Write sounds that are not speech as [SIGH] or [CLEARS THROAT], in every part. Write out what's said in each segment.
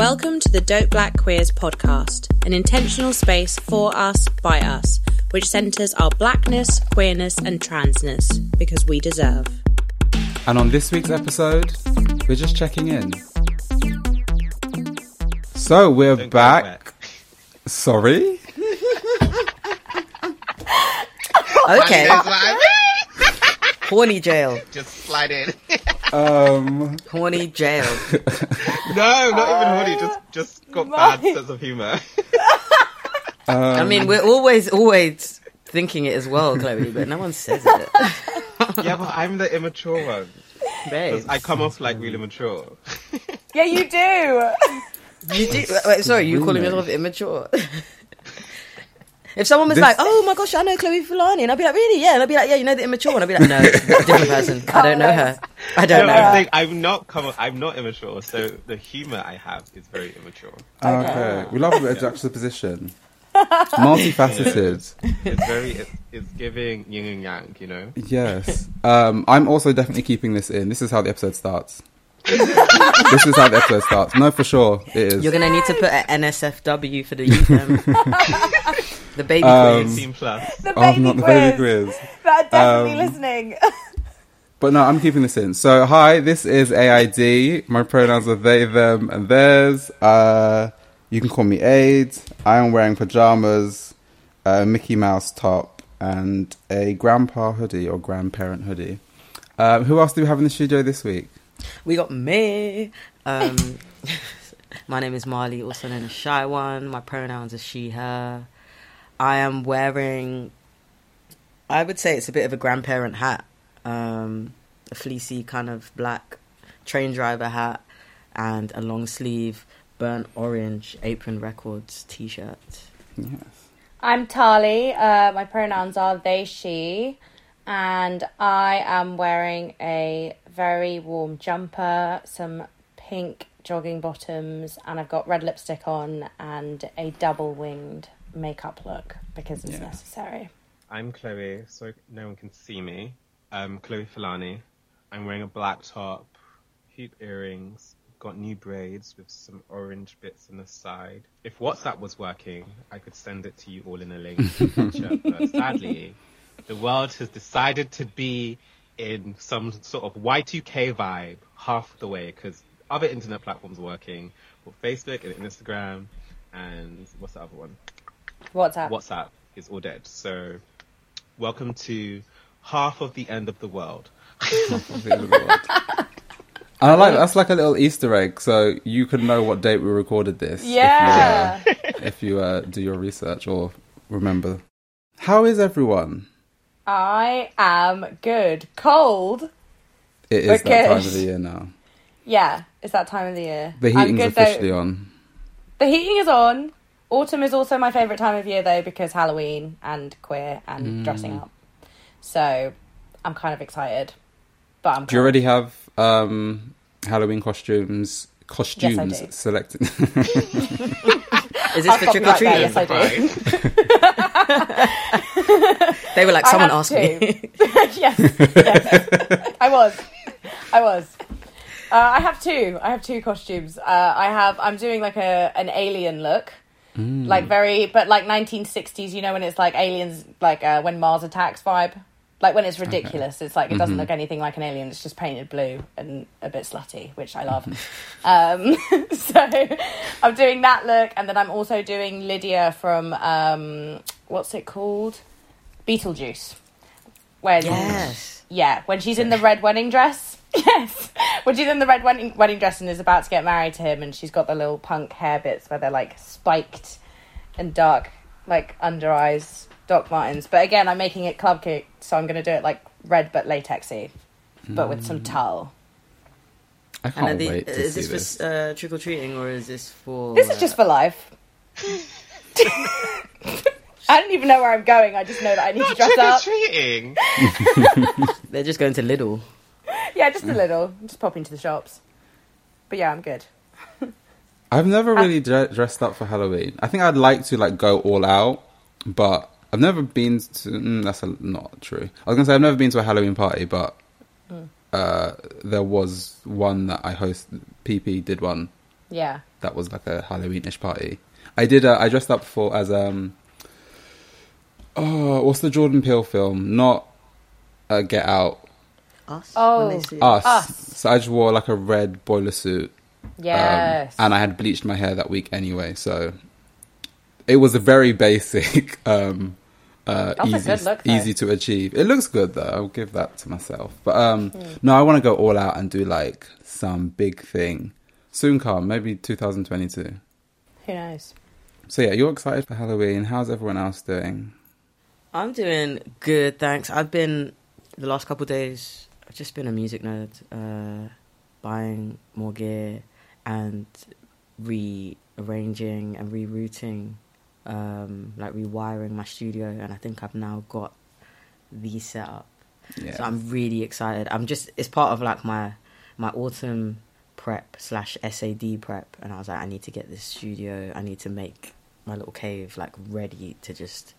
Welcome to the Dope Black Queers podcast, an intentional space for us, by us, which centres our blackness, queerness, and transness because we deserve. And on this week's episode, we're just checking in. So we're Don't back. back. Sorry? [LAUGHS] Okay, That's what I mean. Horny jail, [LAUGHS] Just slide in. [LAUGHS] Um, horny jail. [LAUGHS] no, not even horny. Just, just got bad sense of humor. I mean, we're always, always thinking it as well, Chloe, but no one says it. yeah, but I'm the immature one. Babe, I come off like really mature. Yeah, you do. you do. Wait, sorry, you calling Really? yourself immature? If someone was like, "Oh my gosh, I know Chloe Filani," and I'd be like, "Really? Yeah," and I'd be like, "Yeah, you know the immature," and I'd be like, "No, [LAUGHS] different person. I don't know her. I don't No, know I'm her." saying I'm not come. I'm not immature. So the humor I have is very immature. okay. We love a bit of juxtaposition. Multifaceted. [LAUGHS] It's very. It's, it's giving yin and yang. You know. Yes. Um, I'm also definitely keeping this in. This is how the episode starts. This is how the episode starts. No, for sure, it is. You're gonna need to put an NSFW for the youth. Um, [LAUGHS] the baby Um, quiz. Eighteen plus. The Oh, baby not the baby quiz. They're definitely Um, listening. [LAUGHS] But no, I'm keeping this in. So, hi, this is AID. My pronouns are they, them, and theirs. Uh, you can call me Aid. I am wearing pajamas, a Mickey Mouse top, and a grandpa hoodie or grandparent hoodie. Um, who else do we have in the studio this week? We got me. Um, [LAUGHS] my name is Marley, also known as Shy One. My pronouns are she, her. I am wearing, I would say it's a bit of a grandparent hat. Um, a fleecy kind of black train driver hat and a long sleeve burnt orange Apron Records t shirt. Yes. I'm Tali. Uh, my pronouns are they, she, and I am wearing a very warm jumper, some pink jogging bottoms, and I've got red lipstick on and a double winged makeup look because it's Yeah. necessary. I'm Chloe, so no one can see me. Um, Chloe Filani. I'm wearing a black top, hoop earrings, got new braids with some orange bits on the side. If WhatsApp was working, I could send it to you all in a link in the future, but [LAUGHS] sadly, the world has decided to be in some sort of Y2K vibe half the way because other internet platforms are working, but Facebook and Instagram and what's the other one? What's up? WhatsApp is all dead. So, welcome to half of the end of the world. [LAUGHS] And I like that's like a little Easter egg, so you can know what date we recorded this. if you, uh, Yeah. if you uh, do your research or remember. How is everyone? I am good. Cold. It is that time of the year now. Yeah, it's that time of the year. The heating's good, though. officially on. The heating is on. Autumn is also my favourite time of year though because Halloween and queer and Mm. dressing up. So I'm kind of excited. But I'm Do you already have um, Halloween costumes? Costumes do. selected. [LAUGHS] Is this I'll for trick you or right there, treating? yes, I do. [LAUGHS] [LAUGHS] They were like, someone asked two. me. [LAUGHS] [LAUGHS] yes, yes. I was. I was. Uh, I have two. I have two costumes. Uh, I have. I'm doing like a an alien look, like very, but like 1960s. You know when it's like aliens, like uh, when Mars attacks vibe. Like when it's ridiculous, it's like it doesn't look anything like an alien. It's just painted blue and a bit slutty, which I love. [LAUGHS] um, so I'm doing that look, and then I'm also doing Lydia from um, what's it called, Beetlejuice. When Yes. yeah, when she's in the red wedding dress. [LAUGHS] Yes, when she's in the red wedding wedding dress and is about to get married to him, and she's got the little punk hair bits where they're like spiked and dark, like under eyes, Doc Martens. But again, I'm making it club cake, so I'm going to do it like red but latexy, but with some tulle. I can't are the- wait to is see this this. for uh, trick or treating or is this for? This is uh, just for life. [LAUGHS] [LAUGHS] I don't even know where I'm going. I just know that I need to Not dress trick or up. treating. [LAUGHS] They're just going to Lidl. Yeah, just a little. Just pop into the shops. But yeah, I'm good. [LAUGHS] I've never really dre- dressed up for Halloween. I think I'd like to like go all out, but I've never been to. Mm, that's a, not true. I was gonna say I've never been to a Halloween party, but uh, there was one that I host. PP did one Yeah. that was like a Halloweenish party. I did. Uh, I dressed up for as um. Oh, what's the Jordan Peele film? Not uh, Get Out. Us. Oh. when they see it. Us. Us. So I just wore like a red boiler suit. Um, Yes. and I had bleached my hair that week anyway, so it was a very basic, [LAUGHS] um, uh, easy, look, easy to achieve. It looks good though. I'll give that to myself. But um, Hmm. no, I want to go all out and do like some big thing. Soon come, maybe 2022. Who knows? So yeah, you're excited for Halloween. How's everyone else doing? I'm doing good, thanks. I've been the last couple of days. I've just been a music nerd, uh, buying more gear and rearranging and rerouting, um, like rewiring my studio. And I think I've now got the setup. Yeah, So I'm really excited. I'm just it's part of like my my autumn prep slash SAD prep, and I was like, I need to get this studio. I need to make my little cave like ready to just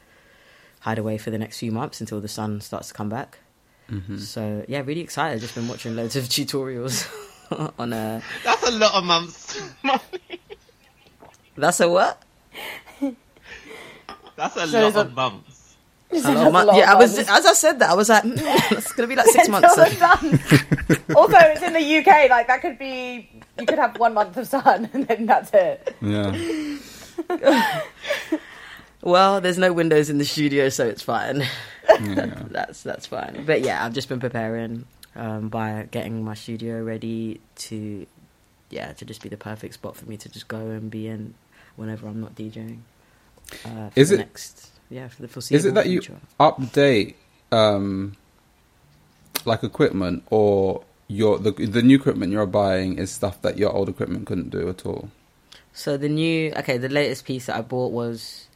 hide away for the next few months until the sun starts to come back. Mhm. So yeah, really excited. Just been watching loads of [LAUGHS] tutorials [LAUGHS] on uh That's a lot of months. That's a what? That's a So lot there's a- of months. A That's lot a lot yeah, of I was months. as I said that I was like, mm, [LAUGHS] it's gonna be like six months. Until the also, it's in the UK. Like that could be. You could have one month of sun, and then that's it. yeah, Well, there's no windows in the studio, so it's fine. yeah. [LAUGHS] that's that's fine. But yeah, I've just been preparing um, by getting my studio ready to, yeah, to just be the perfect spot for me to just go and be in whenever I'm not DJing. Uh, for Is the it- next? Yeah, for the foreseeable Is it that you update um, like equipment, or your the the new equipment you're buying is stuff that your old equipment couldn't do at all? So the new, okay, the latest piece that I bought was,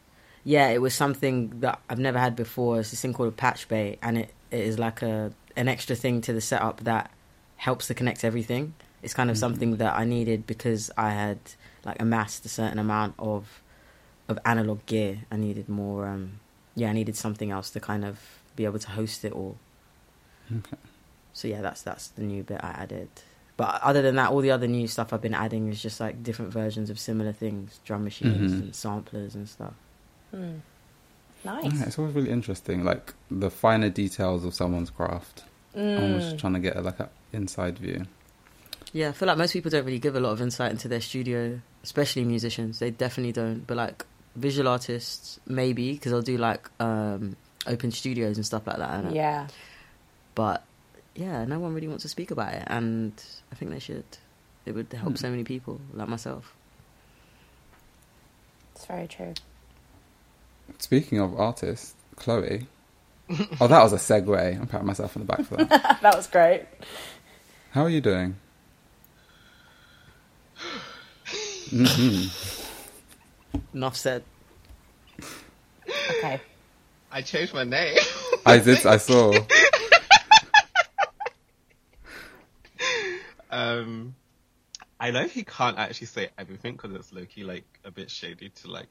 yeah, it was something that I've never had before. It's this thing called a patch bay, and it, it is like a an extra thing to the setup that helps to connect everything. It's kind of something that I needed because I had like amassed a certain amount of of analog gear. I needed more. Um, yeah, I needed something else to kind of be able to host it all. Okay. So yeah, that's that's the new bit I added. But other than that, all the other new stuff I've been adding is just like different versions of similar things, drum machines Mhm. and samplers and stuff. Hmm. Yeah, Nice. it's always really interesting, like the finer details of someone's craft. I'm always Mm. trying to get a, like an inside view. Yeah, I feel like most people don't really give a lot of insight into their studio, especially musicians. They definitely don't. But like visual artists, maybe because they'll do like um, open studios and stuff like that. Yeah. But yeah, no one really wants to speak about it, and I think they should. It would help Hmm. so many people, like myself. It's very true. Speaking of artists, Chloe. [LAUGHS] oh, that was a segue. I'm patting myself on the back for that. [LAUGHS] that was great. How are you doing? hmm [LAUGHS] Enough said. Okay. I changed my name. I did. I saw. um, I know he can't actually say everything because it's low-key like a bit shady to like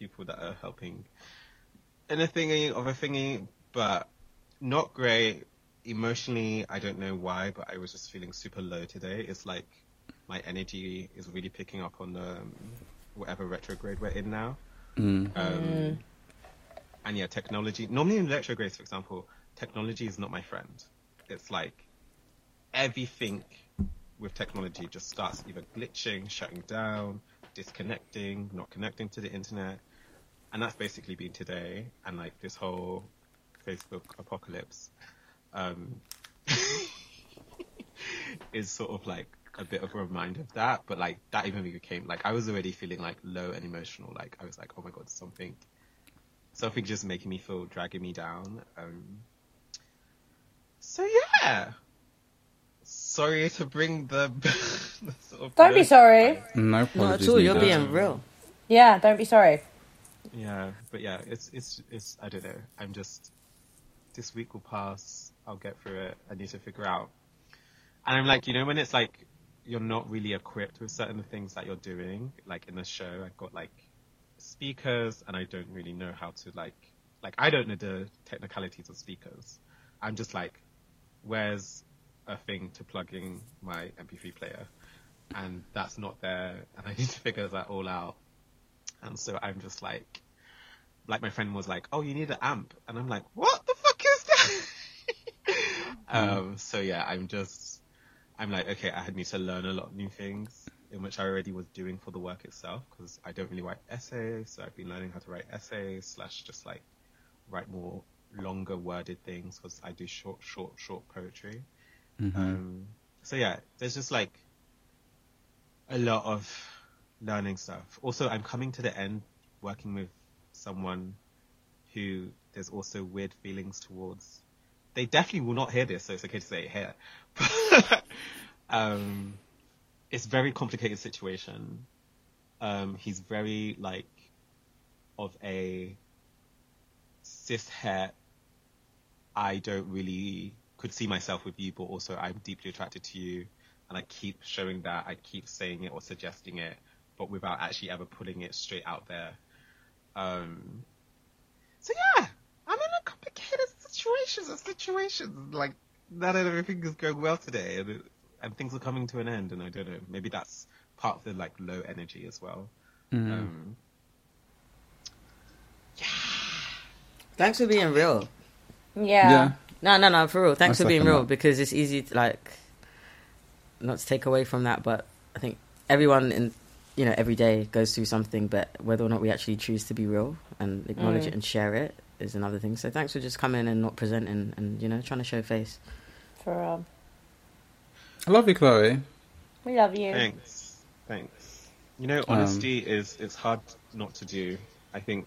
people that are helping in a thingy of a thingy, but not great emotionally. I don't know why, but I was just feeling super low today. It's like my energy is really picking up on the um, whatever retrograde we're in now. Mm. Um, And yeah, technology. Normally in retrogrades, for example, technology is not my friend. It's like everything with technology just starts either glitching, shutting down, disconnecting, not connecting to the internet. And that's basically been today. And like this whole Facebook apocalypse um, [LAUGHS] is sort of like a bit of a reminder of that. But like that even became like I was already feeling like low and emotional. Like I was like, oh my god, something, something just making me feel, dragging me down. Um, so yeah, sorry to bring the. [LAUGHS] the sort of Don't be sorry. No apologies. Not at all. You're being real. Yeah, don't be sorry. Yeah, but yeah, it's it's it's. I don't know. I'm just. This week will pass. I'll get through it. I need to figure out. And I'm like, you know, when it's like you're not really equipped with certain things that you're doing, like in the show, I've got like speakers, and I don't really know how to like, like I don't know the technicalities of speakers. I'm just like, where's a thing to plug in my MP3 player? And that's not there, and I need to figure that all out. And so I'm just like, like my friend was like, "Oh, you need an amp," and I'm like, "What the fuck is that?" [LAUGHS] um, so yeah, I'm just, I'm like, okay, I had need to learn a lot of new things in which I already was doing for the work itself because I don't really write essays, so I've been learning how to write essays slash just like write more longer worded things because I do short, short, short poetry. Um, so yeah, there's just like a lot of learning stuff. Also, I'm coming to the end working with someone who there's also weird feelings towards. They definitely will not hear this, so it's okay to say it here. But, [LAUGHS] um, it's very complicated situation. Um, he's very like of a cis het. I don't really could see myself with you, but also I'm deeply attracted to you, and I keep showing that. I keep saying it or suggesting it, but without actually ever putting it straight out there. Um, so yeah, I'm in a complicated situations and situations. Like not everything is going well today, and, it, and things are coming to an end. And I don't know, maybe that's part of the like low energy as well. Um, Thanks for being real. Yeah. Yeah. No, no, no, for real. Thanks I for being real that. because it's easy to like not to take away from that, but I think everyone in you know every day goes through something, but whether or not we actually choose to be real and acknowledge Mm. it and share it is another thing. So thanks for just coming and not presenting and you know trying to show face. For um, I love you, Chloe. we love you. Thanks. Thanks. You know, honesty is it's hard not to do. I think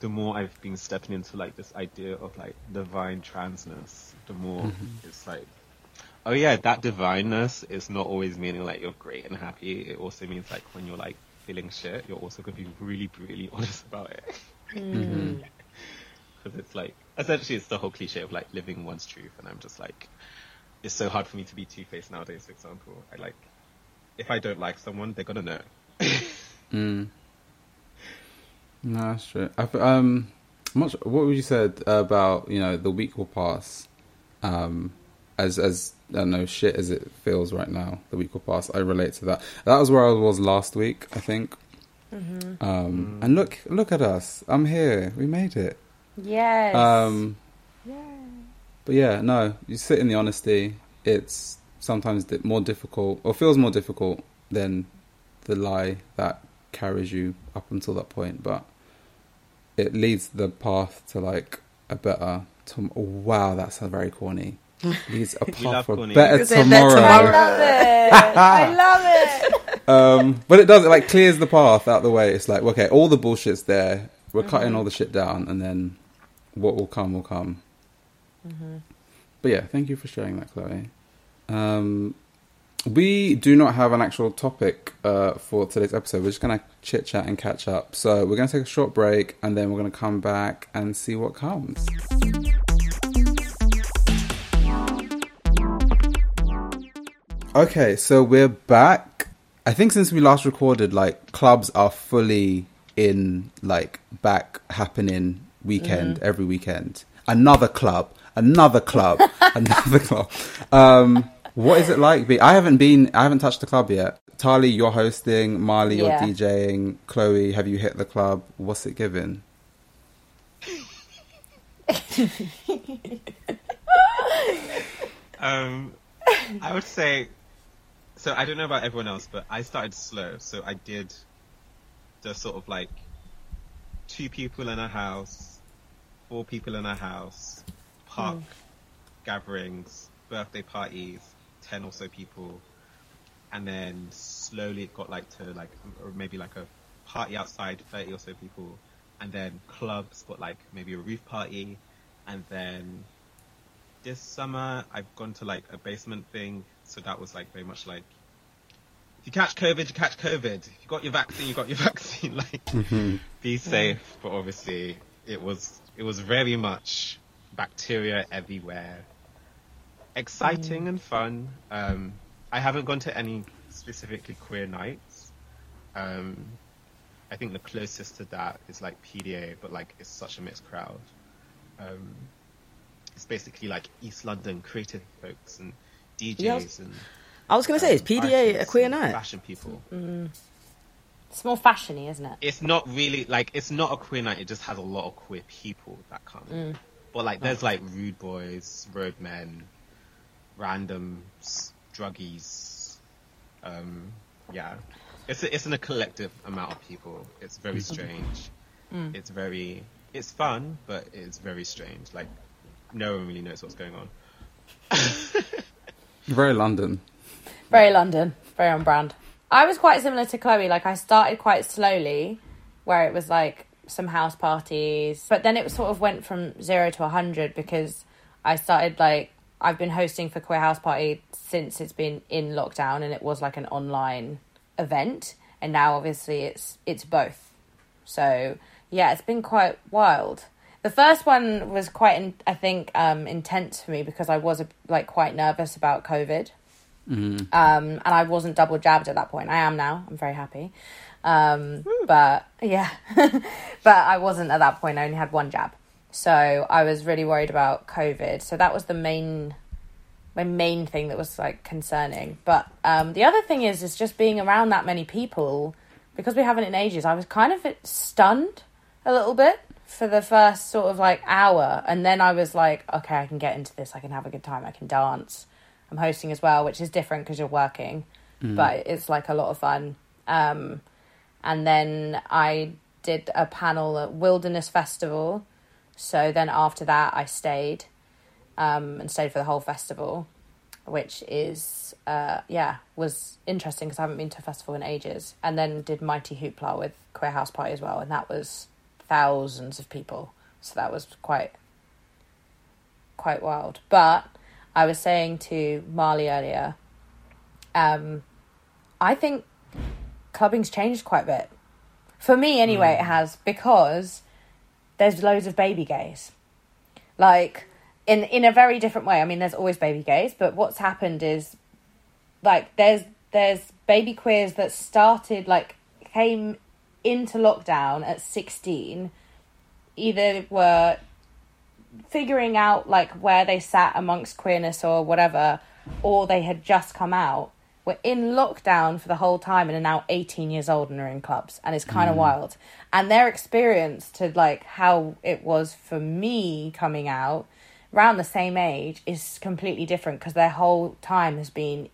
the more I've been stepping into like this idea of like divine transness, the more it's like, oh yeah, that divineness is not always meaning like you're great and happy. It also means like when you're like feeling shit, you're also gonna be really, really [LAUGHS] honest about it. [LAUGHS] Because it's like essentially it's the whole cliche of like living one's truth, and I'm just like, it's so hard for me to be two faced nowadays. For example, I like if I don't like someone, they're gonna know. [LAUGHS] Mm. No, that's true. I, th- um, I'm not sure, what would you said about you know the week will pass, um, as as I don't know shit as it feels right now. The week will pass. I relate to that. That was where I was last week. I think. Um, and look, look at us. I'm here. We made it. Yes. Um, but yeah, no, you sit in the honesty. It's sometimes di- more difficult, or feels more difficult than the lie that carries you up until that point. But it leads the path to like a better. Tom- oh, wow, that's a very corny. Leads a We path love for a better You said that tomorrow. I love it. [LAUGHS] I love it. Um, but it does. It like clears the path out the way. It's like okay, all the bullshit's there. We're cutting all the shit down, and then what will come will come. But yeah, thank you for sharing that, Chloe. Um, we do not have an actual topic uh, for today's episode. We're just gonna chit chat and catch up. So we're gonna take a short break, and then we're gonna come back and see what comes. Okay, so we're back. I think since we last recorded, like clubs are fully in, like back happening weekend every weekend. Another club, another club, [LAUGHS] another club. Um, what is it like? Be I haven't been, I haven't touched the club yet. Tali, you're hosting. Marley, you're Yeah. DJing. Chloe, have you hit the club? What's it giving? [LAUGHS] Um, I would say, so I don't know about everyone else, but I started slow. So I did the sort of like two people in a house, four people in a house, park hmm. gatherings, birthday parties, ten or so people, and then slowly it got like to like maybe like a party outside, thirty or so people, and then clubs, but like maybe a roof party, and then this summer I've gone to like a basement thing, so that was like very much like you catch COVID, you catch COVID. If you got your vaccine, you got your [LAUGHS] vaccine. Like be safe. But obviously it was it was very much bacteria everywhere. Exciting and fun. Um, I haven't gone to any specifically queer nights. Um, I think the closest to that is like PDA, but like it's such a mixed crowd. Um, it's basically like East London creative folks and DJs Yeah, and I was going to say, is um, PDA a queer night? Fashion people. It's more fashiony, isn't it? It's not really like it's not a queer night. It just has a lot of queer people that come. Mm. But like, there's like rude boys, roadmen, random s- druggies. Um, yeah, it's a, it's in a collective amount of people. It's very strange. Mm. It's very it's fun, but it's very strange. Like no one really knows what's going on. [LAUGHS] Very London. Very London, very on brand. I was quite similar to Chloe. Like I started quite slowly, where it was like some house parties, but then it sort of went from zero to a hundred because I started like I've been hosting for Queer House Party since it's been in lockdown, and it was like an online event, and now obviously it's it's both. So yeah, it's been quite wild. The first one was quite, in, I think, um, intense for me because I was like quite nervous about COVID um, and I wasn't double jabbed at that point. I am now. I'm very happy. Um, but yeah, [LAUGHS] but I wasn't at that point. I only had one jab, so I was really worried about COVID. So that was the main, my main thing that was like concerning. But um, the other thing is, is just being around that many people because we haven't in ages. I was kind of stunned a little bit for the first sort of like hour, and then I was like, okay, I can get into this. I can have a good time. I can dance. I'm hosting as well, which is different because you're working, but it's like a lot of fun. Um, and then I did a panel at Wilderness Festival. So then after that, I stayed um, and stayed for the whole festival, which is uh, yeah was interesting because I haven't been to a festival in ages. And then did Mighty Hoopla with Queer House Party as well, and that was thousands of people. So that was quite quite wild. But I was saying to Marley earlier, um, I think clubbing's changed quite a bit. For me, anyway, it has because there's loads of baby gays. Like in in a very different way. I mean, there's always baby gays, but what's happened is like there's there's baby queers that started like came into lockdown at 16 either were figuring out like where they sat amongst queerness or whatever or they had just come out were in lockdown for the whole time and are now 18 years old and are in clubs and it's kind of hmm. wild. And their experience to like how it was for me coming out around the same age is completely different because their whole time has been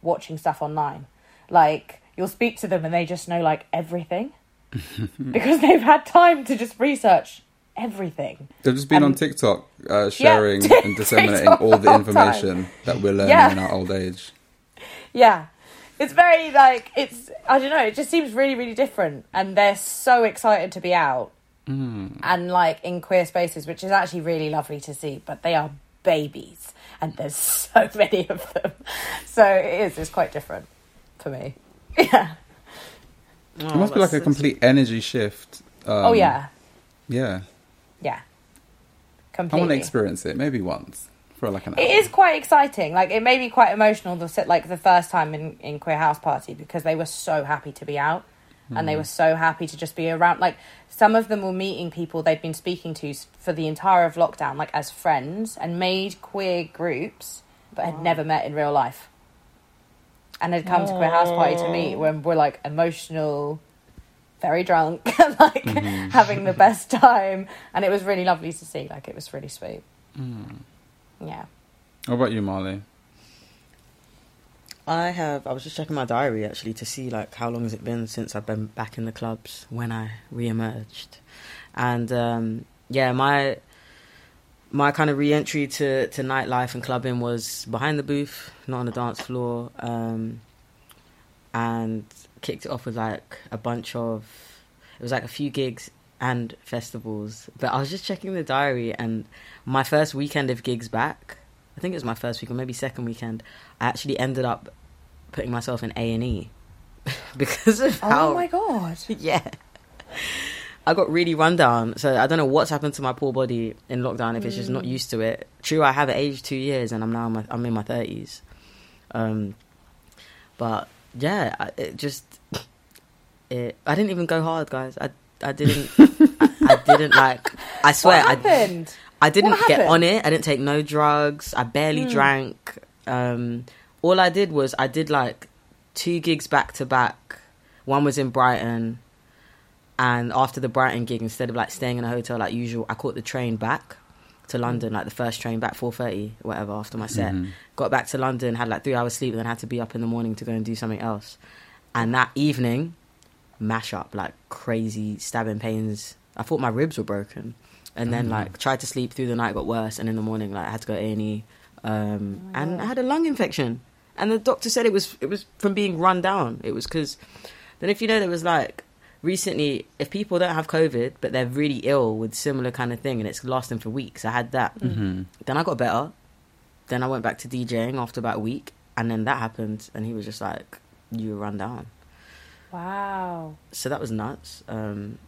watching stuff online. Like you'll speak to them and they just know like everything. [LAUGHS] Because they've had time to just research everything They've just been Um, on TikTok uh, sharing TikTok [LAUGHS] and disseminating the all the whole information that we're learning Yeah. in our old age. [LAUGHS] Yeah. It's very like it's I don't know, it just seems really, really different. And they're so excited to be out. And like in queer spaces, which is actually really lovely to see, but they are babies and there's [LAUGHS] so many of them. So it is, it's quite different for me. Yeah. Oh, it must be like a complete energy shift. Um, oh yeah. Yeah. Yeah. I want to experience it maybe once for like an hour. It is quite exciting. Like it made me quite emotional to sit like the first time in in queer house party because they were so happy to be out and they hmm. were so happy to just be around. Like some of them were meeting people they'd been speaking to for the entire of lockdown, like as friends, and made queer groups, but had never met in real life. And had come to queer house party to meet when we're like emotional, very drunk, [LAUGHS] like having the best [LAUGHS] time, and it was really lovely to see. Like it was really sweet. Yeah. What about you, Marley? I have. I was just checking my diary actually to see like how long has it been since I've been back in the clubs when I re-emerged, and um, yeah, my my kind of re-entry to to nightlife and clubbing was behind the booth, not on the dance floor, um, and kicked it off with like a bunch of. It was like a few gigs and festivals. But I was just checking the diary, and my first weekend of gigs back, I think it was my first week or maybe second weekend, I actually ended up putting myself in A and E [LAUGHS] because of how Oh my god. [LAUGHS] yeah. I got really run down, so I don't know what's happened to my poor body in lockdown. If it's just not used to it. True, I have aged two years, and I'm now in my, I'm in my thirties. Um, but yeah, it just it. I didn't even go hard, guys. I I didn't. [LAUGHS] I, I didn't like. I swear, What I happened? I didn't What get on it. I didn't take no drugs. I barely drank. Um, all I did was I did like two gigs back to back. One was in Brighton, and after the Brighton gig, instead of like staying in a hotel like usual, I caught the train back to London, like the first train back, four thirty, whatever. After my set, got back to London, had like three hours sleep, and then had to be up in the morning to go and do something else. And that evening, mash up like crazy stabbing pains. I thought my ribs were broken, and then like tried to sleep through the night, got worse, and in the morning like I had to go A and E, um, and I had a lung infection, and the doctor said it was it was from being run down. It was because then if you know there was like recently if people don't have COVID but they're really ill with similar kind of thing and it's lasting for weeks, I had that. Then I got better. Then I went back to DJing after about a week, and then that happened, and he was just like, "You were run down." Wow. so that was nuts. Um,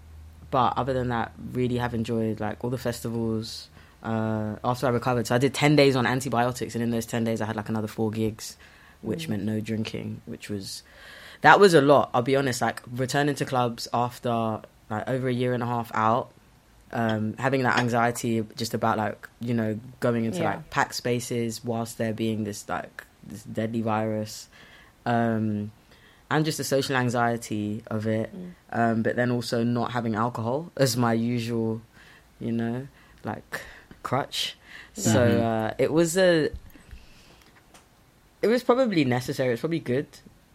but other than that, really have enjoyed like all the festivals. Uh, after I recovered, so I did ten days on antibiotics, and in those ten days, I had like another four gigs, which meant no drinking, which was that was a lot. I'll be honest. Like returning to clubs after like over a year and a half out, um, having that anxiety just about like you know going into Yeah. like packed spaces whilst there being this like this deadly virus. Um, and just the social anxiety of it, um, but then also not having alcohol [LAUGHS] as my usual, you know, like crutch. So uh, it was a, it was probably necessary. It's probably good.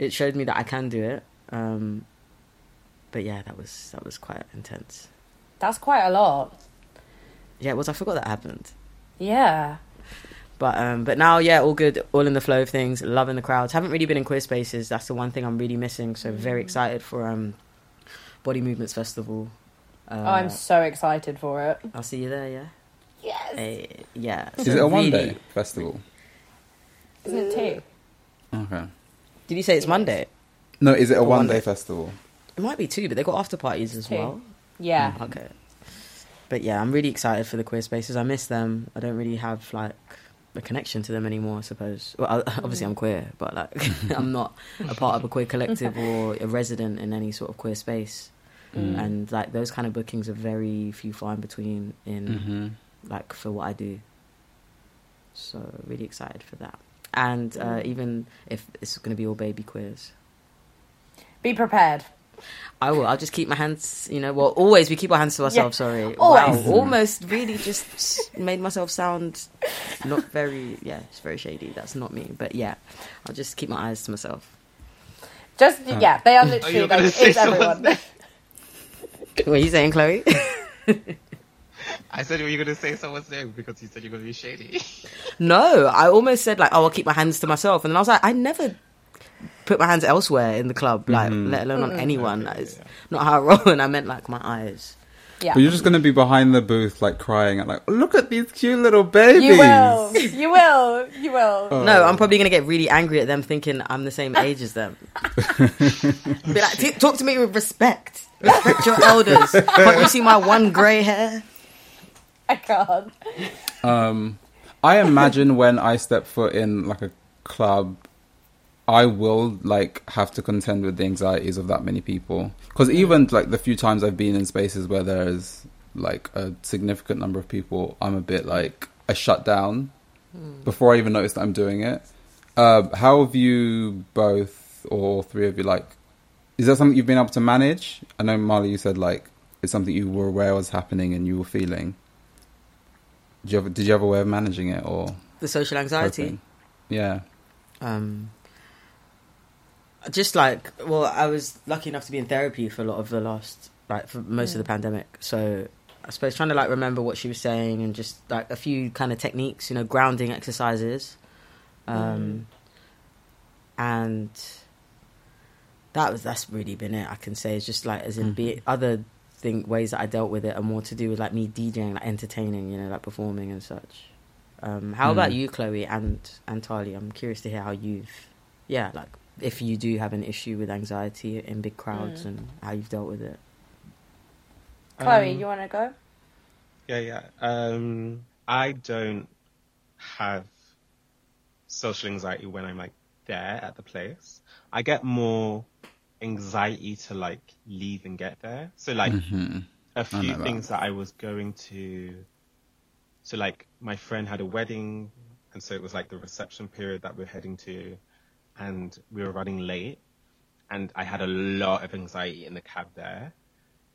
It showed me that I can do it. Um, but yeah, that was that was quite intense. That's quite a lot. Yeah, it was. I forgot that happened. Yeah. But um, but now, yeah, all good, all in the flow of things. Loving the crowds. Haven't really been in queer spaces. That's the one thing I'm really missing. So very excited for um, Body Movements Festival. Uh, oh, I'm so excited for it. I'll see you there. Yeah. Yes. Eh, yeah. Is So it a one day festival? Isn't it too? Okay. Did you say it's Monday? No, is it a One one day day. festival? It might be two, but they got after parties as Two. well. Yeah. Okay. But yeah, I'm really excited for the queer spaces. I miss them. I don't really have like a connection to them anymore. I suppose. Well, I- [LAUGHS] obviously I'm queer, but like [LAUGHS] I'm not a part of a queer collective [LAUGHS] or a resident in any sort of queer space. And like those kind of bookings are very few far in between in Mm-hmm. like for what I do. So really excited for that. And uh, even if it's going to be all baby queers, Be prepared. I will. I'll just keep my hands, you know. Well, always we keep our hands to ourselves. Sorry. always. Wow. Almost really just made myself sound not very. Yeah, it's very shady. That's not me. But yeah, I'll just keep my eyes to myself. Just yeah, they are literally you're gonna like it's everyone. [LAUGHS] What are you saying, Chloe? [LAUGHS] I said you were going to say someone's name because you said you're going to be shady. [LAUGHS] no, I almost said like, oh, I'll keep my hands to myself, and then I was like, I never put my hands elsewhere in the club, like mm-hmm. let alone on mm-hmm. anyone. That is not how I [LAUGHS] roll. And I meant like my eyes. yeah. But you're just going to be behind the booth, like crying at, like, look at these cute little babies. You will. [LAUGHS] You will. You will. Oh. No, I'm probably gonna get really angry at them, thinking I'm the same age as them. Be like, "T- talk to me with respect. Respect your elders. Can't you see my one grey hair? [LAUGHS] I can't. Um, I imagine when I step foot in like a club, I will like have to contend with the anxieties of that many people. Because even like the few times I've been in spaces where there's like a significant number of people, I'm a bit like I shut down before I even notice that I'm doing it. Uh, how have you both or three of you like? Is that something you've been able to manage? I know Marley, you said like it's something you were aware was happening and you were feeling. Did you have, did you have a way of managing it or The social anxiety. coping? Yeah. Um, just like, well, I was lucky enough to be in therapy for a lot of the last, like, for most of the pandemic. So I suppose trying to like remember what she was saying and just like a few kind of techniques, you know, grounding exercises, um, and that was that's really been it. I can say it's just like as in be other think ways that I dealt with it are more to do with like me DJing, like entertaining, you know, like performing and such. Um, how about Mm. you, Chloe and and Tali? I'm curious to hear how you've, yeah, like if you do have an issue with anxiety in big crowds Mm. and how you've dealt with it. Chloe, Um, you want to go? Yeah, yeah. Um, I don't have social anxiety when I'm like there at the place. I get more anxiety to like leave and get there. So like Mhm. a few know that. things that I was going to. So like my friend had a wedding, and so it was like the reception period that we're heading to, and we were running late, and I had a lot of anxiety in the cab there.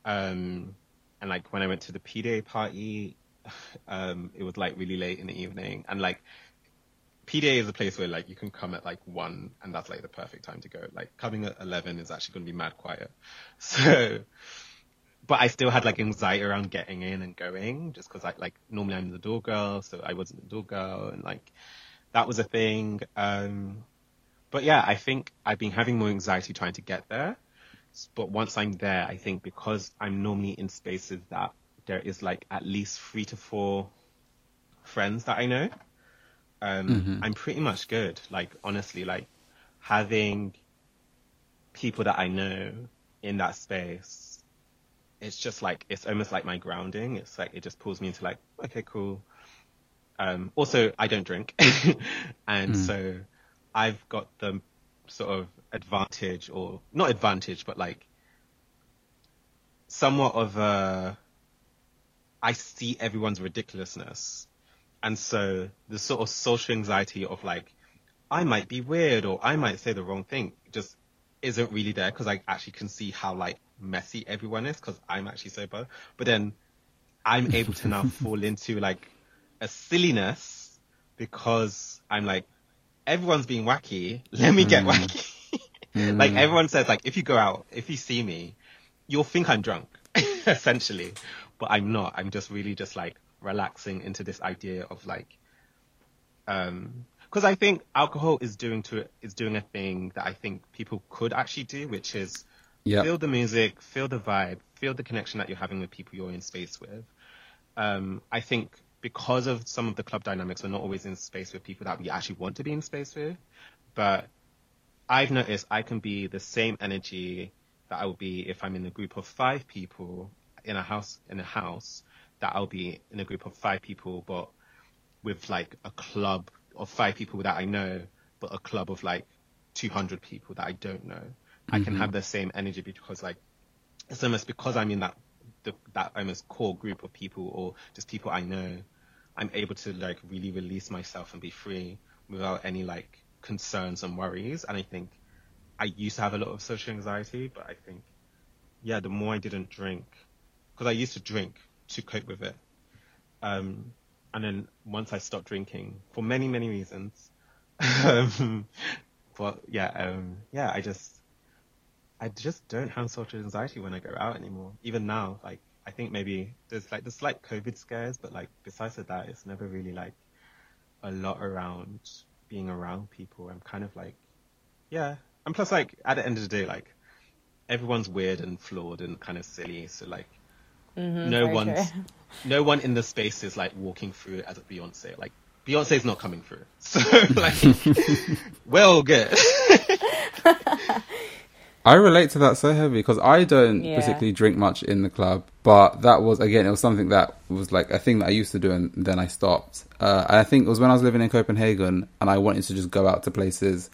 Um, and like when I went to the PDA party, [SIGHS] um, it was like really late in the evening, and like PDA is a place where like you can come at like one, and that's like the perfect time to go. Like coming at eleven is actually going to be mad quiet. [LAUGHS] So, but I still had like anxiety around getting in and going, just because I like normally I'm the door girl, so I wasn't the door girl, and like that was a thing. Um, but yeah, I think I've been having more anxiety trying to get there. But once I'm there, I think because I'm normally in spaces that there is like at least three to four friends that I know, um, I'm pretty much good. Like honestly, like having people that I know in that space, it's just like it's almost like my grounding. It's like it just pulls me into like okay, cool. Um, also, I don't drink, [LAUGHS] and so I've got the sort of advantage, or not advantage, but like somewhat of a. I see everyone's ridiculousness, and so the sort of social anxiety of like, I might be weird or I might say the wrong thing just isn't really there because I actually can see how like messy everyone is because I'm actually sober. But then I'm [LAUGHS] able to now fall into like a silliness because I'm like, everyone's being wacky. Let me get mm. wacky. [LAUGHS] like mm. everyone says, like if you go out, if you see me, you'll think I'm drunk, [LAUGHS] essentially, but I'm not. I'm just really just like relaxing into this idea of like, um, because I think alcohol is doing to is doing a thing that I think people could actually do, which is Yeah. feel the music, feel the vibe, feel the connection that you're having with people you're in space with. Um, I think because of some of the club dynamics, we're not always in space with people that we actually want to be in space with. But I've noticed I can be the same energy that I would be if I'm in a group of five people in a house in a house that I'll be in a group of five people, but with like a club of five people that I know, but a club of like 200 people that I don't know. I can mm-hmm. have the same energy because like it's almost because I'm in that the, that almost core group of people or just people I know. I'm able to like really release myself and be free without any like concerns and worries. And I think I used to have a lot of social anxiety, but I think yeah, the more I didn't drink, because I used to drink to cope with it. Um, and then once I stopped drinking for many, many reasons, um, [LAUGHS] but yeah, um, yeah, I just, I just don't have social anxiety when I go out anymore. Even now, like, I think maybe there's like, there's like COVID scares, but like, besides that, it's never really like a lot around being around people. I'm kind of like, yeah. And plus, like, at the end of the day, like, everyone's weird and flawed and kind of silly. So like, Mm-hmm, very one's, true. [LAUGHS] no one in the space is like walking through it as a Beyonce. Like, Beyonce's not coming through. [LAUGHS] So [LAUGHS] like, well, good. I relate to that so heavy because I don't Yeah. particularly drink much in the club, but that was again it was something that was like a thing that I used to do and then I stopped. Uh, and I think it was when I was living in Copenhagen and I wanted to just go out to places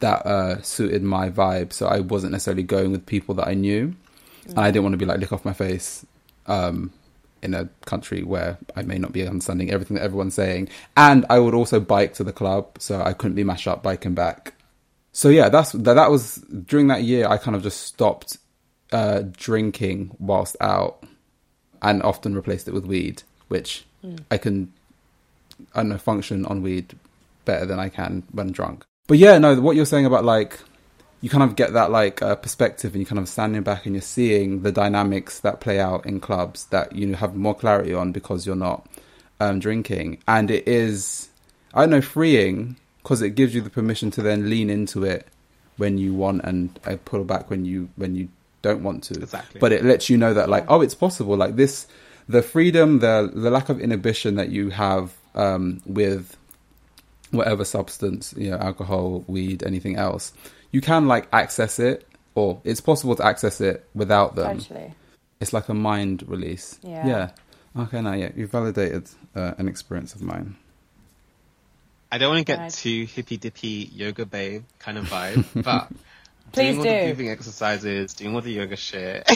that uh, suited my vibe, so I wasn't necessarily going with people that I knew, and I didn't want to be like lick off my face. Um, in a country where I may not be understanding everything that everyone's saying, and I would also bike to the club, so I couldn't be mashed up biking back. So yeah, that's that. That was during that year. I kind of just stopped uh, drinking whilst out, and often replaced it with weed, which I can, I don't know, function on weed better than I can when drunk. But yeah, no, what you're saying about like you kind of get that like uh, perspective, and you're kind of standing back and you're seeing the dynamics that play out in clubs that you have more clarity on because you're not um, drinking, and it is I don't know freeing because it gives you the permission to then lean into it when you want and uh, pull back when you when you don't want to. Exactly. But it lets you know that like, oh, it's possible. Like this, the freedom, the the lack of inhibition that you have um, with whatever substance, you know, alcohol, weed, anything else, you can like access it, or it's possible to access it without them. Totally. It's like a mind release. Yeah. Yeah. Okay, now yeah, you validated uh, an experience of mine. I don't want to get Right. too hippy dippy yoga babe kind of vibe, [LAUGHS] but Please doing all do. the breathing exercises, doing all the yoga shit,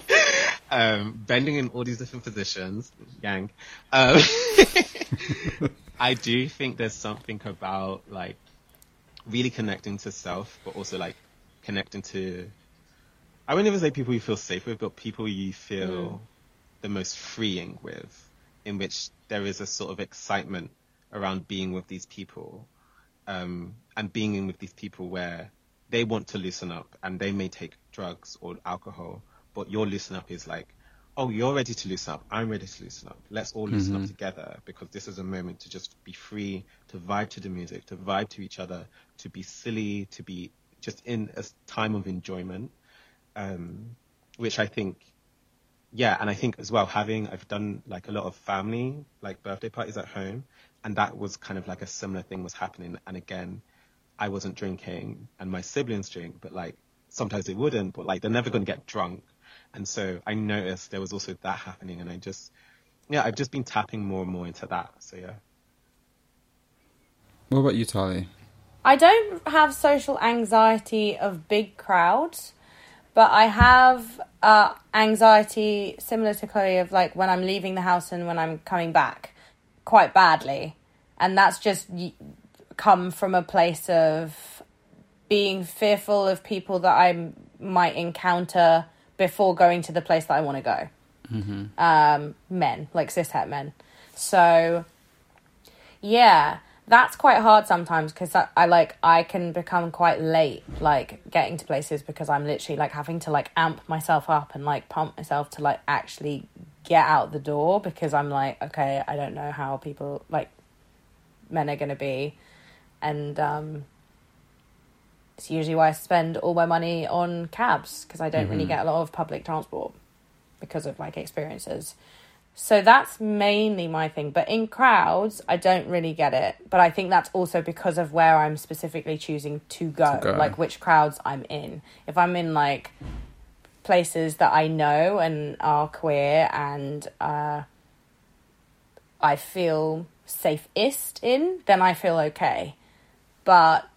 [LAUGHS] um, bending in all these different positions, yang. Um, [LAUGHS] I do think there's something about like really connecting to self, but also like connecting to. I wouldn't even say people you feel safe with, but people you feel the most freeing with, in which there is a sort of excitement around being with these people, um, and being in with these people where they want to loosen up and they may take drugs or alcohol, but your loosen up is like, oh, you're ready to loosen up. I'm ready to loosen up. Let's all loosen up together because this is a moment to just be free, to vibe to the music, to vibe to each other, to be silly, to be just in a time of enjoyment. Um, which I think, yeah, and I think as well, having, I've done like a lot of family, like birthday parties at home, and that was kind of like a similar thing was happening. And again, I wasn't drinking and my siblings drink, but like sometimes they wouldn't, but like they're never going to get drunk. And so I noticed there was also that happening and I just, yeah, I've just been tapping more and more into that. So yeah. What about you, Tali? I don't have social anxiety of big crowds, but I have uh, anxiety similar to Chloe of like when I'm leaving the house and when I'm coming back quite badly. And that's just come from a place of being fearful of people that I might encounter before going to the place that I want to go. Um, men, like cishet men. So yeah, that's quite hard sometimes because I, I like I can become quite late, like getting to places because I'm literally like having to like amp myself up and like pump myself to like actually get out the door because I'm like, okay, I don't know how people like men are gonna be, and um, it's usually why I spend all my money on cabs because I don't really get a lot of public transport because of like experiences. So that's mainly my thing. But in crowds, I don't really get it. But I think that's also because of where I'm specifically choosing to go, To go. like which crowds I'm in. If I'm in like places that I know and are queer and uh, I feel safest in, then I feel okay. But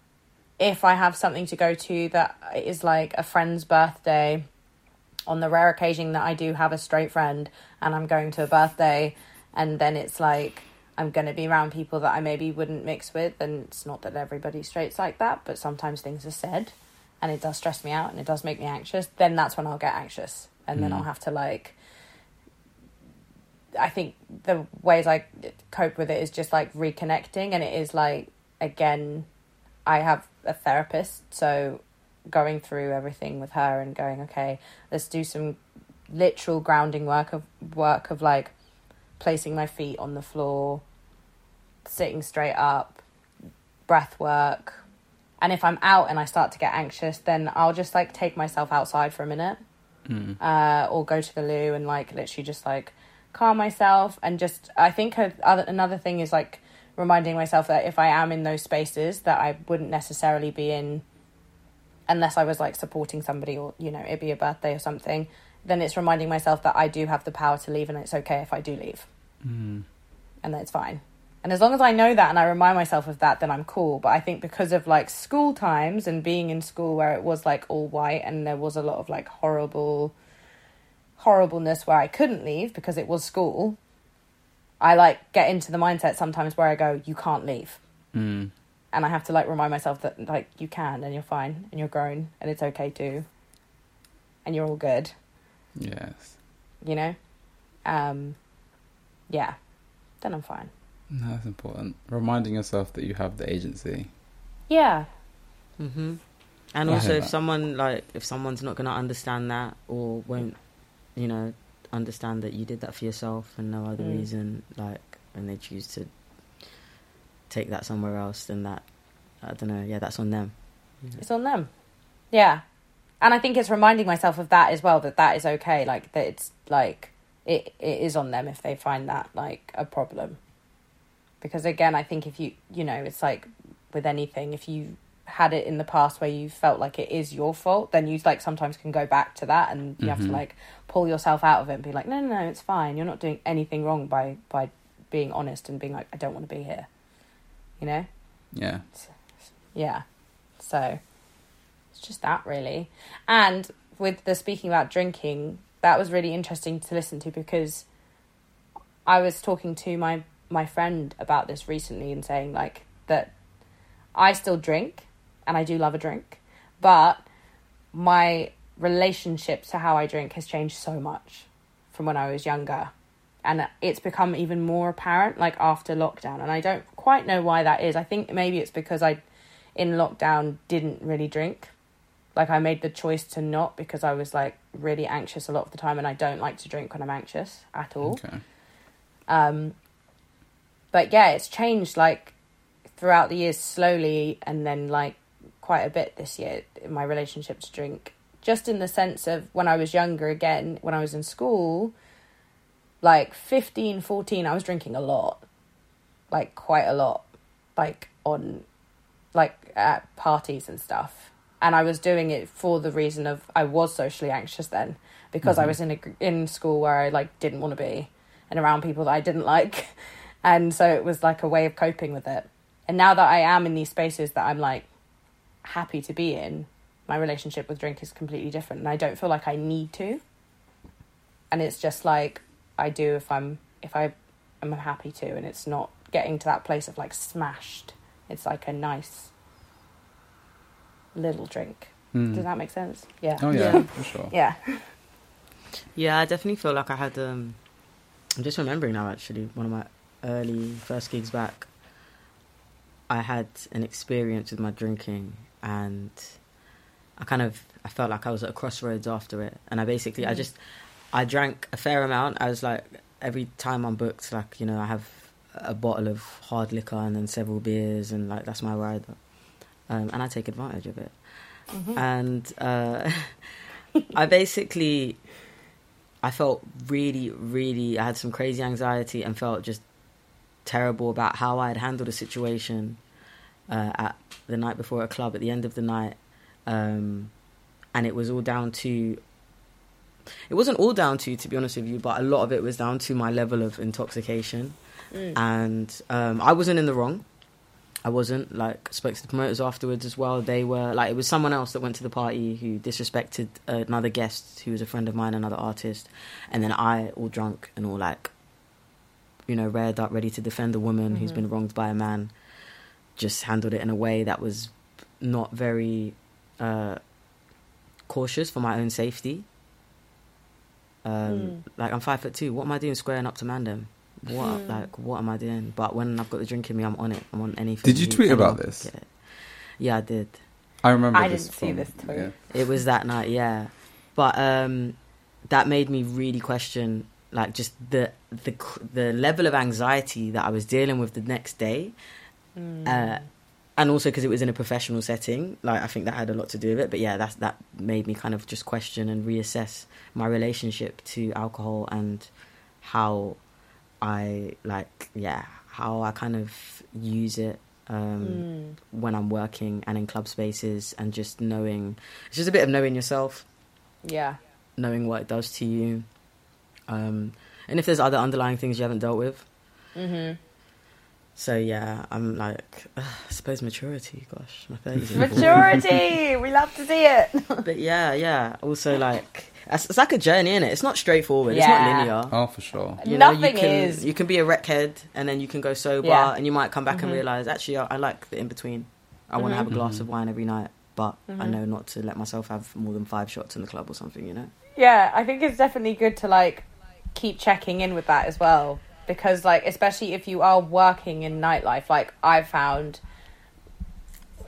if I have something to go to that is like a friend's birthday, on the rare occasion that I do have a straight friend and I'm going to a birthday and then it's like I'm going to be around people that I maybe wouldn't mix with and it's not that everybody straight's like that but sometimes things are said and it does stress me out and it does make me anxious then that's when I'll get anxious. And then I'll mm. have to like I think the ways I cope with it is just like reconnecting and it is like again I have a therapist so going through everything with her and going okay let's do some literal grounding work of work of like placing my feet on the floor sitting straight up breath work. And if i'm out and i start to get anxious then i'll just like take myself outside for a minute uh, or go to the loo and like literally just like calm myself and just i think a, other, another thing is like reminding myself that if i am in those spaces that i wouldn't necessarily be in unless I was like supporting somebody or you know it'd be a birthday or something, then it's reminding myself that I do have the power to leave and it's okay if I do leave, mm. and that it's fine. And as long as I know that and I remind myself of that, then I'm cool. But I think because of like school times and being in school where it was like all white and there was a lot of like horrible horribleness where I couldn't leave because it was school, I like get into the mindset sometimes where I go, you can't leave. Mm. And I have to like remind myself that like you can and you're fine and you're grown and it's okay too. And you're all good, Yes. you know? Um yeah. Then I'm fine. No, that's important. Reminding yourself that you have the agency. Yeah. hmm And I also, if that. someone like if someone's not going to understand that or won't, you know, understand that you did that for yourself and no other Mm. reason, like, and they choose to take that somewhere else, then that I don't know. Yeah, that's on them. It's on them. Yeah. and I think it's reminding myself of that as well that that is okay. Like that it's like it it is on them if they find that like a problem. Because again, I think if you you know it's like with anything if you had it in the past where you felt like it is your fault, then you like sometimes can go back to that and you have to mm-hmm. like pull yourself out of it and be like, no, no, no, it's fine. You're not doing anything wrong by by being honest and being like, I don't want to be here. You know? Yeah. Yeah. So it's just that really. And with the speaking about drinking, that was really interesting to listen to because I was talking to my my friend about this recently and saying like that I still drink and I do love a drink, but my relationship to how I drink has changed so much from when I was younger. And it's become even more apparent like after lockdown. And I don't quite know why that is. I think maybe it's because I, in lockdown, didn't really drink. Like I made the choice to not because I was like really anxious a lot of the time and I don't like to drink when I'm anxious at all. Okay. Um, but yeah, it's changed like throughout the years slowly and then like quite a bit this year in my relationship to drink. Just in the sense of when I was younger, again, when I was in school, like 15, 14, I was drinking a lot. Like quite a lot. Like on, like at parties and stuff. And I was doing it for the reason of I was socially anxious then because I mm-hmm. was in a, in school where I like didn't want to be and around people that I didn't like. [LAUGHS] And so it was like a way of coping with it. And now that I am in these spaces that I'm like happy to be in, my relationship with drink is completely different and I don't feel like I need to. And it's just like I do if I'm if I am happy to and it's not getting to that place of like smashed. It's like a nice little drink. Does that make sense? Yeah. Oh yeah, Yeah. for sure. Yeah. Yeah, I definitely feel like I had. Um, I'm just remembering now. Actually, one of my early first gigs back, I had an experience with my drinking, and I kind of I felt like I was at a crossroads after it, and I basically I just I drank a fair amount. I was like every time I'm booked, like you know, I have a bottle of hard liquor and then several beers, and like that's my ride, um, and I take advantage of it, and uh, [LAUGHS] I [LAUGHS] basically I felt really, really. I had some crazy anxiety and felt just terrible about how I had handled a situation uh, at the night before a club at the end of the night, um, and it was all down to. It wasn't all down to, to be honest with you, but a lot of it was down to my level of intoxication, and um, I wasn't in the wrong. I wasn't like spoke to the promoters afterwards as well. They were like it was someone else that went to the party who disrespected another guest who was a friend of mine, another artist, and then I, all drunk and all like, you know, reared up, ready to defend a woman who's been wronged by a man, just handled it in a way that was not very uh, cautious for my own safety. Um, Like I'm five foot two. What am I doing squaring up to Mandem? What like what am I doing? But when I've got the drink in me, I'm on it. I'm on anything. Did you Who- tweet about this? Yeah, I did. I remember. I this didn't see from- this tweet. yeah. It was that night, yeah. But um, that made me really question, like, just the the the level of anxiety that I was dealing with the next day, uh, and also because it was in a professional setting. Like, I think that had a lot to do with it. But yeah, that's that made me kind of just question and reassess my relationship to alcohol and how I like, yeah, how I kind of use it um, when I'm working and in club spaces, and just knowing it's just a bit of knowing yourself, Yeah. knowing what it does to you, um, and if there's other underlying things you haven't dealt with. Mm-hmm. So yeah, I'm like, ugh, [SIGHS] I suppose maturity. Gosh, my thirties. Maturity. [LAUGHS] we love to see it. but yeah, yeah. Also, like, it's, it's like a journey, is it? It's not straightforward. Yeah. It's not linear. Oh, for sure. You know, Nothing you can, is. You can be a wreckhead, and then you can go sober, Yeah. and you might come back and Mhm. realize, actually, I, I like the in between. I want to have a glass of wine every night, but I Mhm. know not to let myself have more than five shots in the club or something. You know. Yeah, I think it's definitely good to like keep checking in with that as well because like especially if you are working in nightlife like I've found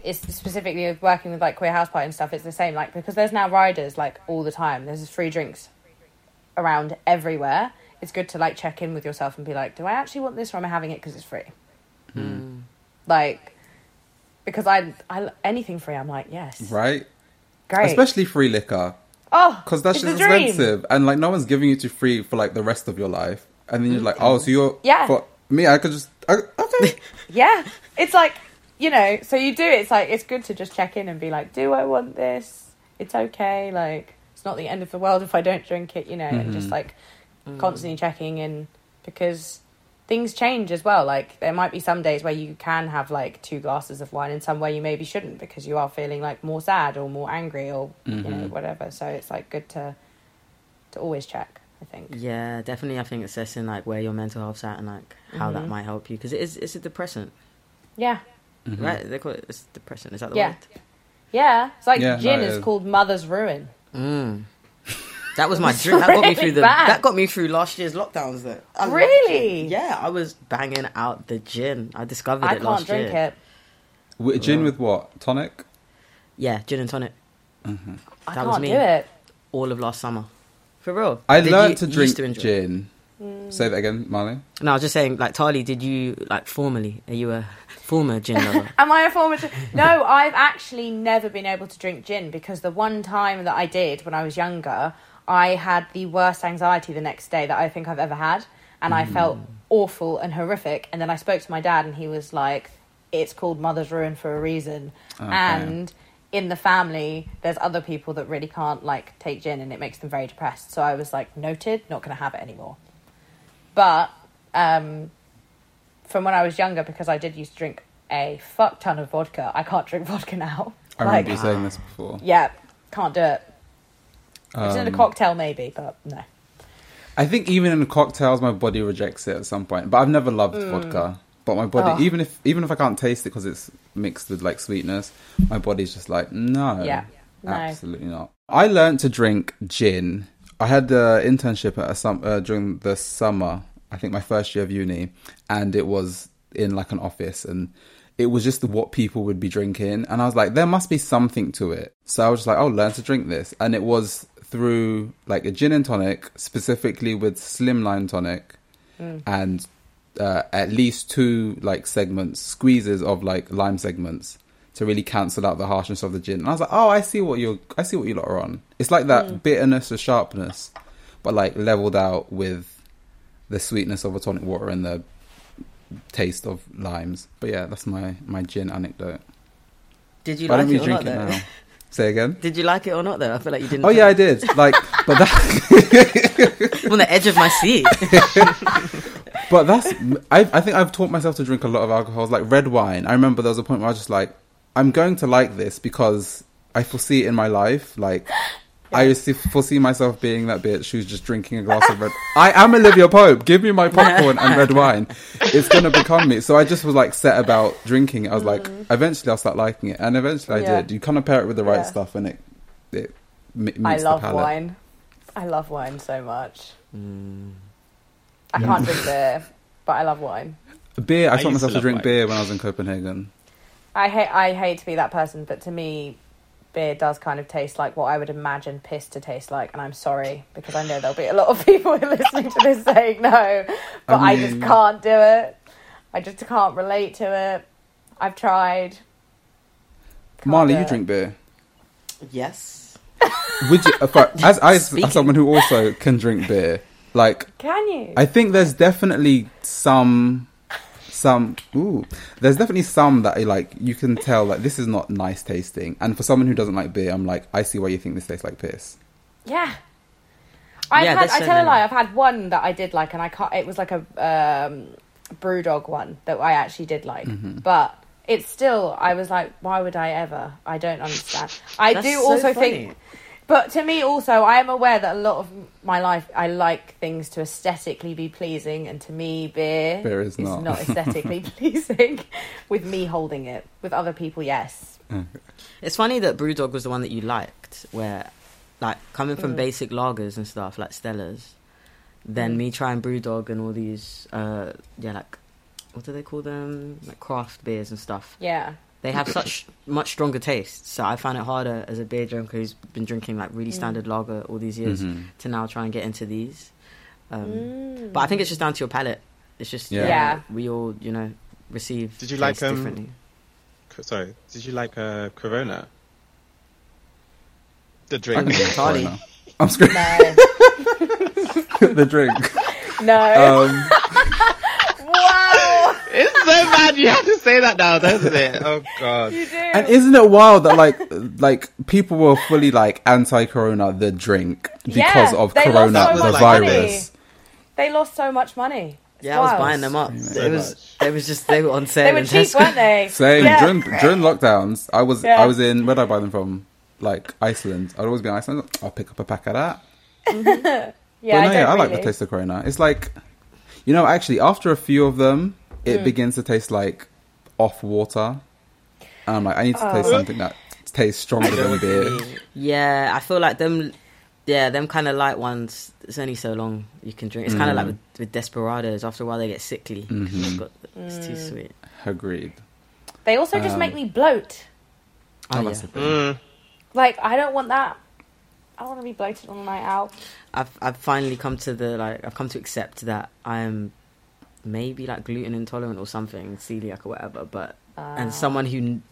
it's specifically with working with like queer house party and stuff it's the same like because there's now riders like all the time there's free drinks around everywhere it's good to like check in with yourself and be like do I actually want this or am I having it because it's free Mm. like because I I anything free I'm like yes Right? Great. especially free liquor, oh, because that's it's just the dream. expensive, and like no one's giving it to free for like the rest of your life, and then you're like, oh, mm-hmm. so you're Yeah. For me, I could just I, okay. [LAUGHS] Yeah, it's like you know. So you do. It's like it's good to just check in and be like, do I want this? It's okay. Like it's not the end of the world if I don't drink it. You know, and just mm-hmm. like mm. constantly checking in because things change as well. Like there might be some days where you can have like two glasses of wine, and some where you maybe shouldn't because you are feeling like more sad or more angry or you know mm-hmm. whatever. So it's like good to to always check. I think. Yeah, definitely. I think assessing like where your mental health's at and like how that Mhm. might help you because it is it's a depressant, Yeah. right? They call it it's depressant. Is that the Yeah. word? Yeah. It's like Yeah, gin it is is. called Mother's Ruin. Mm. That was my [LAUGHS] drink. That got me through the. bad. That got me through last year's lockdowns. Though. I Really? gin. Yeah, I was banging out the gin. I discovered I it can't drink it. Wi- Gin with what tonic? Yeah, gin and tonic. I That was can't me. do it. All of last summer. For real. I Did learned you- to drink to gin. Mm. Say that again, Marley. No, I was just saying, like Tali, did you like formally, Are you a former gin lover? [LAUGHS] Am I a former? gin? no, I've actually never been able to drink gin because the one time that I did when I was younger, I had the worst anxiety the next day that I think I've ever had, and I felt awful and horrific. And then I spoke to my dad, and he was like, "It's called mother's ruin for a reason," Okay. and in the family there's other people that really can't like take gin and it makes them very depressed so i was like noted not going to have it anymore but um from when i was younger because i did used to drink a fuck ton of vodka i can't drink vodka now [LAUGHS] I like remember you saying this before. yeah can't do it if it's in a Um, cocktail maybe but no I think even in cocktails, my body rejects it at some point. But I've never loved vodka. But my body, Oh. even if even if I can't taste it because it's mixed with like sweetness, my body's just like no, Yeah. No. absolutely not. I learned to drink gin. I had an internship at a sum, uh, during the summer. I think my first year of uni, and it was in like an office, and it was just what people would be drinking, and I was like, there must be something to it. So I was just like, oh, learn to drink this, and it was through like a gin and tonic, specifically with slimline tonic, and uh, at least two like segments, squeezes of like lime segments to really cancel out the harshness of the gin. And I was like, oh, I see what you're, I see what you lot are on. It's like that bitterness or sharpness, but like leveled out with the sweetness of a tonic water and the taste of limes. But yeah, that's my my gin anecdote. Did you But I like don't it or really not? drink it now. [LAUGHS] Say again. Did you like it or not? Though I feel like you didn't. Oh yeah, I did. Like, but that. [LAUGHS] I'm on the edge of my seat. [LAUGHS] But that's I I think I've taught myself to drink a lot of alcohols like red wine. I remember there was a point where I was just like I'm going to like this because I foresee it in my life like [GASPS] I just see- foresee myself being that bitch who's just drinking a glass of red. [LAUGHS] I am Olivia Pope. Give me my [LAUGHS] popcorn and red wine. It's gonna become me. So I just was like set about drinking it. I was like, eventually I'll start liking it, and eventually I Mm. Yeah. did. You kind of pair it with the right Yeah. stuff, and it it m- meets i love the palate. wine i love wine so much Mm. I can't drink beer but i love wine Beer. I, I taught used to myself to drink wine. beer when I was in Copenhagen. I hate I hate to be that person, but to me, beer does kind of taste like what I would imagine piss to taste like, and I'm sorry because I know there'll be a lot of [LAUGHS] people listening to this saying no, but I, just can't do it. I just can't relate to it. I've tried. Can't Marley, you it. drink beer. yes. Would you, uh, [LAUGHS] as I, as someone who also can drink beer, like Can you? I think there's definitely some, some. Ooh, there's definitely some that I like. You can tell like this is not nice tasting. And for someone who doesn't like beer, I'm like, I see why you think this tastes like piss. Yeah. I've Yeah, had, I tell a lie. I've had one that I did like, and I can't. It was like a um, BrewDog one that I actually did like, Mm-hmm. but it's still. I was like, why would I ever? I don't understand. I That's do so also funny. think, but to me also, I am aware that a lot of my life, I like things to aesthetically be pleasing, and to me, beer, Beer is not. aesthetically [LAUGHS] pleasing. With me holding it, with other people, yes. It's funny that Brewdog was the one that you liked, where, like, coming from Mm. basic lagers and stuff like Stella's, then Mm. me trying Brewdog and all these, uh, yeah, like, what do they call them? Like craft beers and stuff. Yeah. They have such much stronger taste. So I found it harder as a beer drinker who's been drinking like really Mm. standard lager all these years Mhm. to now try and get into these. Um, Mm. But I think it's just down to your palate. It's just Yeah. yeah, Yeah. we all you know receive. Did you like, taste um, differently? Sorry, did you like uh, Corona? The drink. Charlie. Corona. I'm screaming No. [LAUGHS] the drink. [LAUGHS] no. Um, wow. It's so bad you have to say that now, doesn't it? [LAUGHS] Oh god. You do. and isn't it wild that like like people were fully like anti-corona the drink because Yeah, of they lost corona so the much virus. they lost so much money. It's Yeah, I was buying them up. So it was. much. It was just they were on sale. They were cheap, Tesco. weren't they? [LAUGHS] Same Yeah. during during lockdowns. I was Yeah. I was in where did I buy them from? Like Iceland. I'd always be in Iceland. I'll pick up a pack of that. [LAUGHS] Yeah, but no, I, yeah, don't I like the taste of Corona. It's like, you know, actually, after a few of them, it Mm. begins to taste like off water. And I'm like, I need to Oh. taste something that tastes stronger than beer. [LAUGHS] Yeah, I feel like them. Yeah, them kind of light ones. It's only so long you can drink. It's kind of like with, with desperados. After a while, they get sickly. [LAUGHS] It's, got, it's too Mm. sweet. Agreed. They also just Um, make me bloat. Oh, that's yeah. the. Mm. Like I don't want that. I want to be bloated on a night out. I've I've finally come to the like I've come to accept that I am maybe like gluten intolerant or something, celiac or whatever. But Ah. and someone who n-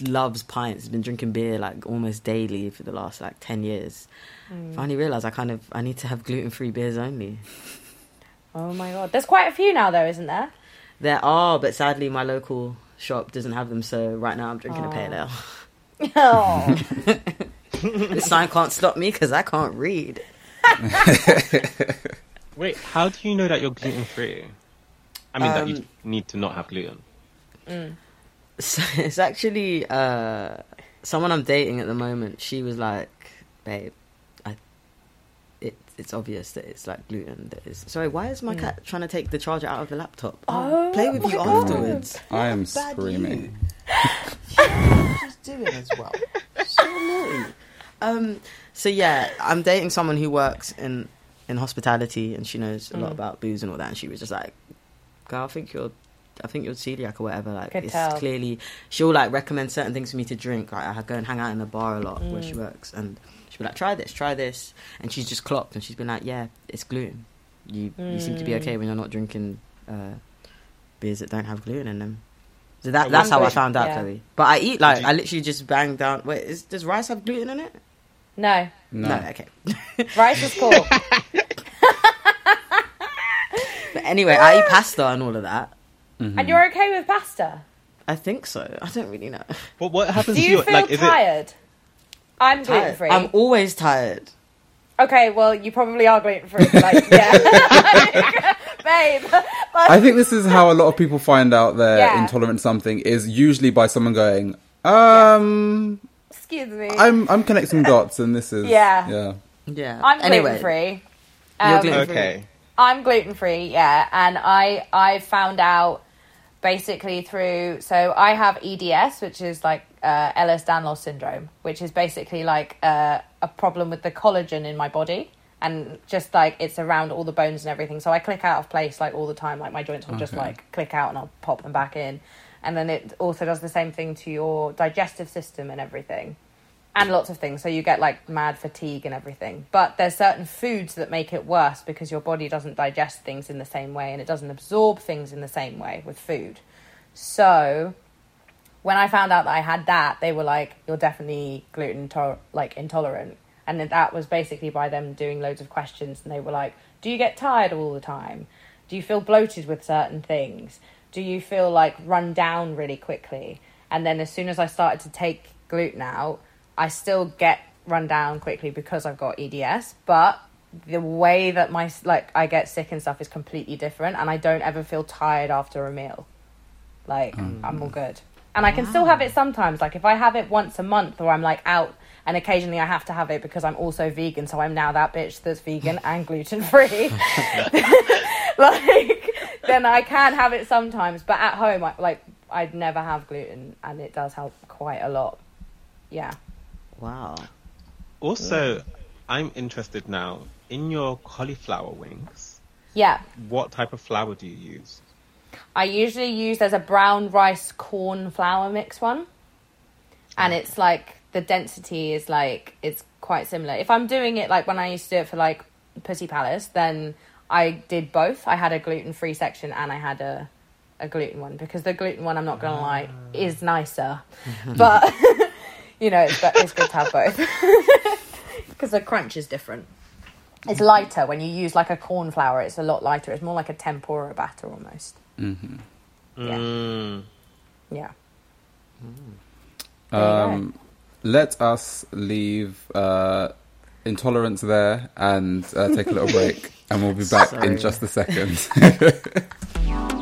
loves pints has been drinking beer like almost daily for the last like ten years. Hmm. Finally realized I kind of I need to have gluten free beers only. Oh my god, there's quite a few now though, isn't there? There are, but sadly my local shop doesn't have them. So right now I'm drinking a pale ale. Oh, [LAUGHS] [LAUGHS] the sign can't stop me because I can't read. [LAUGHS] Wait, how do you know that you're gluten free? I mean that you Um, need to not have gluten. So [LAUGHS] it's actually uh, someone I'm dating at the moment. She was like, "Babe, I, it, it's obvious that it's like gluten. That is sorry. Why is my cat trying to take the charger out of the laptop? Oh play with you God. afterwards. I am bad screaming. Just do it as well. So annoying. Um. So yeah, I'm dating someone who works in in hospitality, and she knows a lot Mm. about booze and all that. And she was just like, "Girl, I think you're." I think you're celiac or whatever. Like Could it's tell. clearly she'll like recommend certain things for me to drink. Like I go and hang out in the bar a lot where Mm. she works, and she'll be like, "Try this, try this," and she's just clocked, and she's been like, "Yeah, it's gluten. You you seem to be Mm. okay when you're not drinking uh, beers that don't have gluten in them." So that that's how I found out, yeah. Chloe. But I eat like you- I literally just bang down. Wait, is, does rice have gluten in it? no, No. okay. rice is cool. [LAUGHS] But anyway, I eat pasta and all of that. and you're okay with pasta? I think so. I don't really know. But what [LAUGHS] happens Do to you your feel like? Is it tired? I'm gluten Tired. free. I'm always tired. Okay, well, you probably are gluten free. Like, [LAUGHS] yeah, [LAUGHS] babe. Like, I think this is how a lot of people find out they're Yeah. intolerant to something is usually by someone going, um, excuse me. I'm I'm connecting dots, and this is Yeah. yeah. Yeah. I'm anyway, gluten free. You're gluten-free. okay? I'm gluten free, yeah, and I I found out basically through so I have EDS, which is like uh, Ehlers-Danlos syndrome, which is basically like uh, a problem with the collagen in my body, and just like it's around all the bones and everything. So I click out of place like all the time, like my joints will just like click out and I'll pop them back in, and then it also does the same thing to your digestive system and everything and lots of things. So you get like mad fatigue and everything. But there's certain foods that make it worse because your body doesn't digest things in the same way and it doesn't absorb things in the same way with food. So when I found out that I had that, they were like, "You're definitely gluten to- like intolerant." And that was basically by them doing loads of questions, and they were like, "Do you get tired all the time? Do you feel bloated with certain things? Do you feel like run down really quickly?" And then as soon as I started to take gluten out, I still get run down quickly because I've got EDS, but the way that my like I get sick and stuff is completely different, and I don't ever feel tired after a meal. Like mm. I'm all good, and I can still have it sometimes. Like if I have it once a month, or I'm like out, and occasionally I have to have it because I'm also vegan, so I'm now that bitch that's vegan [LAUGHS] and gluten free. [LAUGHS] [LAUGHS] like then I can have it sometimes, but at home, I, like I'd never have gluten, and it does help quite a lot. Yeah. Wow. Also, I'm interested now in your cauliflower wings. Yeah. What type of flour do you use? I usually use there's a brown rice corn flour mix one, and it's like the density is like it's quite similar. If I'm doing it like when I used to do it for like Pussy Palace, then I did both. I had a gluten free section and I had a a gluten one because the gluten one I'm not gonna ah. lie is nicer, [LAUGHS] but [LAUGHS] you know it's, be- it's good to have both. [LAUGHS] because the crunch is different. It's lighter when you use like a corn flour. It's a lot lighter. It's more like a tempura batter almost. Mm-hmm. Yeah, Mm. yeah. There. Um, let us leave uh, intolerance there and uh, take a little break, and we'll be [LAUGHS] back in just a second. [LAUGHS]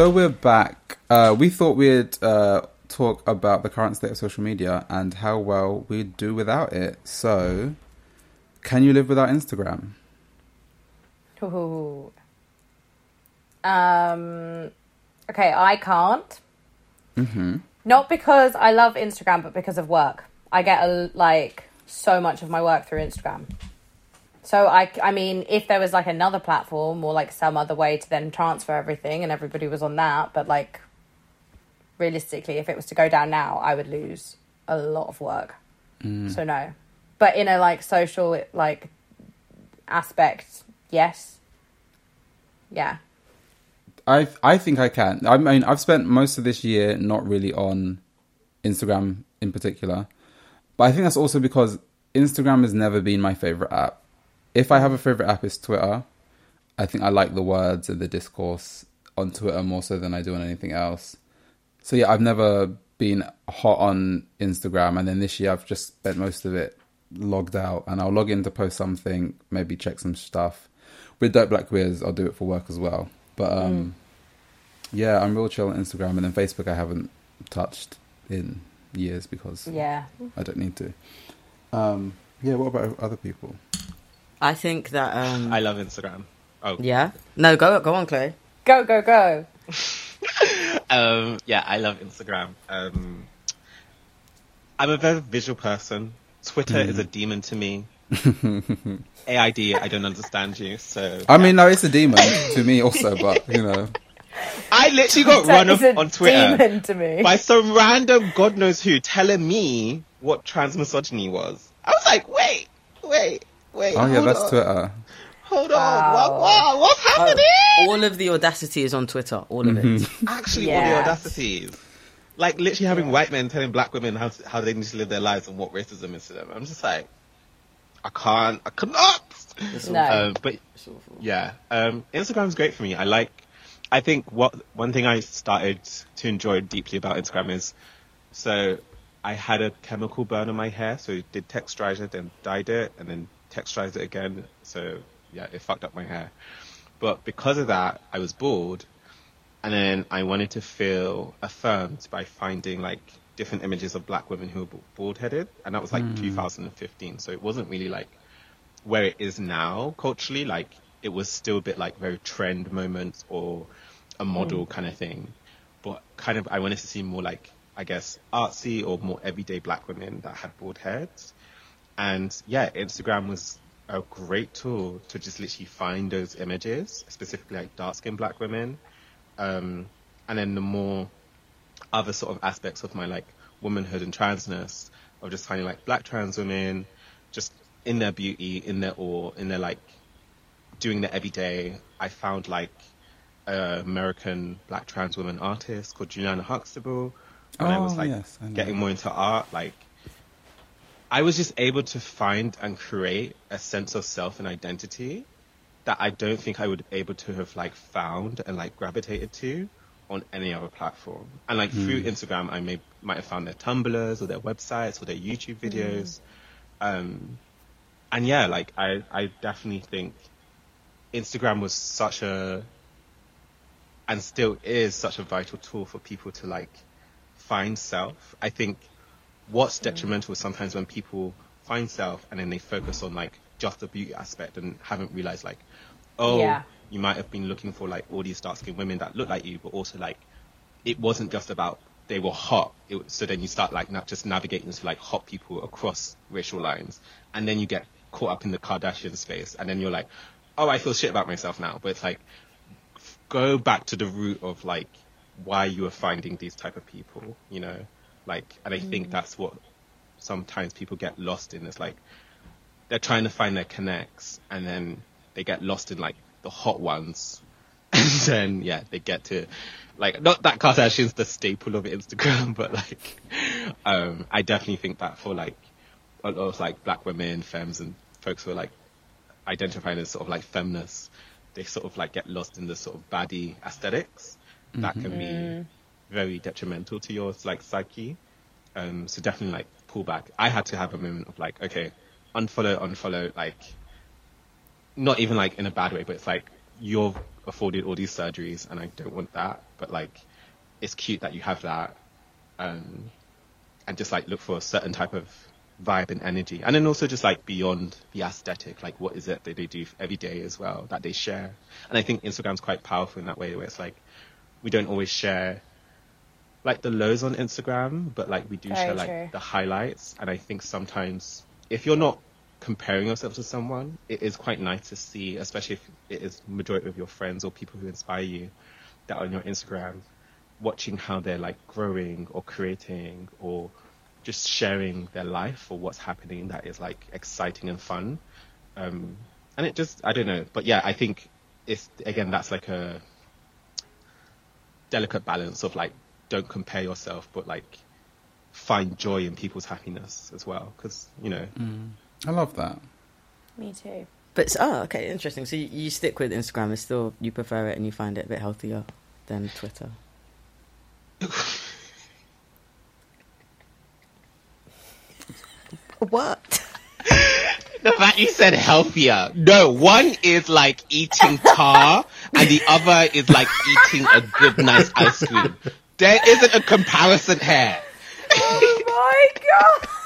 So we're back. Uh, we thought we'd uh, talk about the current state of social media and how well we do without it. So, can you live without Instagram? Ooh. Um. Okay, I can't. Mm-hmm. Not because I love Instagram, but because of work. I get a, like so much of my work through Instagram. So I, I mean, if there was like another platform or like some other way to then transfer everything, and everybody was on that, but like realistically, if it was to go down now, I would lose a lot of work. Mm. So no, but in a like social like aspect, yes, yeah. I I think I can. I mean, I've spent most of this year not really on Instagram in particular, but I think that's also because Instagram has never been my favorite app. If I have a favorite app, it's Twitter. I think I like the words and the discourse on Twitter more so than I do on anything else. So yeah, I've never been hot on Instagram, and then this year I've just spent most of it logged out, and I'll log in to post something, maybe check some stuff. With Dope Black Queers, I'll do it for work as well. But um, yeah, I'm real chill on Instagram, and then Facebook I haven't touched in years because Yeah. I don't need to. Um, yeah, what about other people? I think that. Um, I love Instagram. Oh, yeah. No, go go on, Chloe. Go, go, go. [LAUGHS] um, yeah, I love Instagram. Um, I'm a very visual person. Twitter is a demon to me. [LAUGHS] AID, I don't understand you. So I mean, no, it's a demon to me also, but you know, I literally got That run off on Twitter demon to me. by some random God knows who telling me what transmisogyny was. I was like, wait, wait, wait. oh yeah, that's on, Twitter. Hold Wow. on, what, what, what's happening? All of the audacity is on Twitter. All of it. [LAUGHS] Actually, all the audacity is. Like literally having white men telling black women how to, how they need to live their lives and what racism is to them. I'm just like, I can't, I cannot. No. Um, but yeah, um, Instagram's great for me. I like. I think what one thing I started to enjoy deeply about Instagram is, so I had a chemical burn on my hair, so did texturize it, then dyed it, and then texturized it again. So yeah, it fucked up my hair. But because of that, I was bored, and then I wanted to feel affirmed by finding like different images of black women who were bald headed, and that was like hmm. 2015. So it wasn't really like where it is now culturally, like it was still a bit like very trend moments or a hmm. model kind of thing. But kind of, I wanted to see more like, I guess, artsy or more everyday black women that had bald heads. And yeah, Instagram was a great tool to just literally find those images, specifically like dark skinned black women. Um, and then the more other sort of aspects of my like womanhood and transness of just finding like black trans women just in their beauty, in their awe, in their like doing their everyday. I found like a American black trans woman artist called Juliana Huxtable when I was Oh, like yes, I getting more into art. Like I was just able to find and create a sense of self and identity that I don't think I would be able to have like found and like gravitated to on any other platform. And like through Instagram, I may might have found their Tumblrs or their websites or their YouTube videos. Um, and yeah, like I I definitely think Instagram was such a and still is such a vital tool for people to like find self. I think what's detrimental is sometimes when people find self and then they focus on like just the beauty aspect and haven't realized like, oh, Yeah. you might have been looking for like all these dark skinned women that look like you, but also like it wasn't just about they were hot. It, so then you start like not just navigating to like hot people across racial lines, and then you get caught up in the Kardashian space, and then you're like, oh, I feel shit about myself now. But it's like go back to the root of like why you are finding these type of people, you know, like, and I think mm. that's what sometimes people get lost in. It's like they're trying to find their connects, and then they get lost in like the hot ones, [LAUGHS] and then yeah, they get to like not that Kardashian's the staple of Instagram, [LAUGHS] but like, um, I definitely think that for like a lot of like black women, femmes, and folks who are like identifying as sort of like feminists, they sort of like get lost in the sort of baddie aesthetics. That mm-hmm. can be mm. Very detrimental to your like psyche. Um, so definitely like pull back. I had to have a moment of like, okay, unfollow, unfollow, like not even like in a bad way, but it's like you're afforded all these surgeries and I don't want that. But like it's cute that you have that. Um, and just like look for a certain type of vibe and energy. And then also just like beyond the aesthetic, like what is it that they do every day as well that they share. And I think Instagram's quite powerful in that way where it's like we don't always share like the lows on Instagram, but like we do Very share like true. the highlights. And I think sometimes if you're not comparing yourself to someone, it is quite nice to see, especially if it is majority of your friends or people who inspire you that are on your Instagram, watching how they're like growing or creating or just sharing their life or what's happening that is like exciting and fun. Um, and it just, I don't know, but yeah, I think it's, again, that's like a delicate balance of like, don't compare yourself, but like find joy in people's happiness as well. Cause, you know, mm. I love that. Me too. But oh, okay, interesting. So you, you stick with Instagram, and still you prefer it, and you find it a bit healthier than Twitter. [LAUGHS] what? The fact you said healthier. No, one is like eating tar, and the other is like eating a good, nice ice cream. There isn't a comparison here. Oh my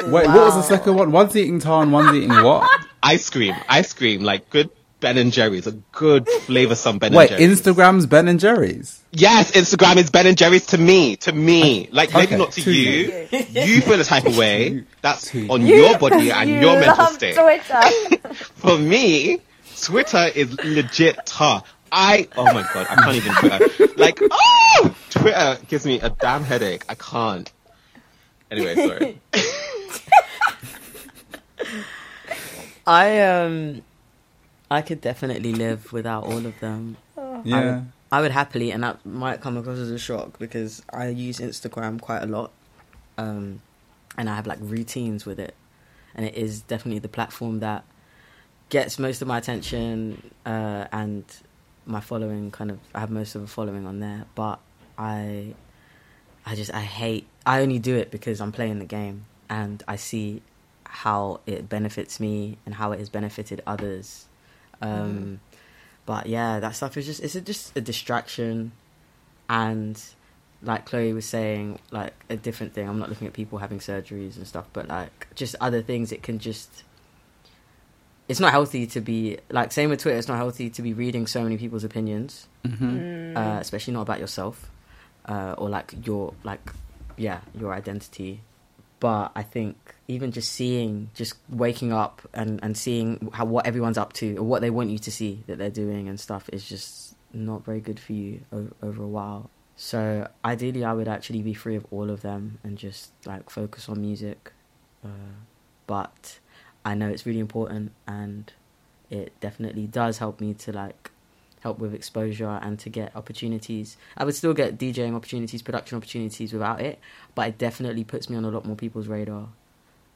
god! Wait, what was the second one? One's eating tar and one's eating [LAUGHS] what? Ice cream, ice cream, like good Ben and Jerry's, a good flavoursome Ben Wait, and Jerry's. Instagram's Ben and Jerry's. Yes, Instagram is Ben and Jerry's to me. To me. [LAUGHS] Like, maybe Okay, not to to you. You feel a type of [LAUGHS] way. That's To on You- your body and you your mental love state. Twitter. For me, Twitter is legit tar. I, oh my god, I can't even Twitter. Like, oh! Twitter gives me a damn headache. I can't. Anyway, sorry. [LAUGHS] I um, I could definitely live without all of them. I Yeah. would, I would happily, and that might come across as a shock because I use Instagram quite a lot, um, and I have like routines with it, and it is definitely the platform that gets most of my attention uh, and my following. Kind of, I have most of the following on there, but I, I just I hate. I only do it because I'm playing the game and I see how it benefits me and how it has benefited others. Um, But yeah, that stuff is just it's a, just a distraction, and like Chloe was saying, like a different thing. I'm not looking at people having surgeries and stuff, but like just other things. It can just it's not healthy to be like same with Twitter. It's not healthy to be reading so many people's opinions, uh, especially not about yourself uh, or like your like yeah your identity. But I think even just seeing, just waking up and, and seeing how what everyone's up to or what they want you to see that they're doing and stuff is just not very good for you over, over a while. So ideally, I would actually be free of all of them and just like focus on music. Uh, but I know it's really important and it definitely does help me to like help with exposure and to get opportunities. I would still get DJing opportunities, production opportunities without it, but it definitely puts me on a lot more people's radar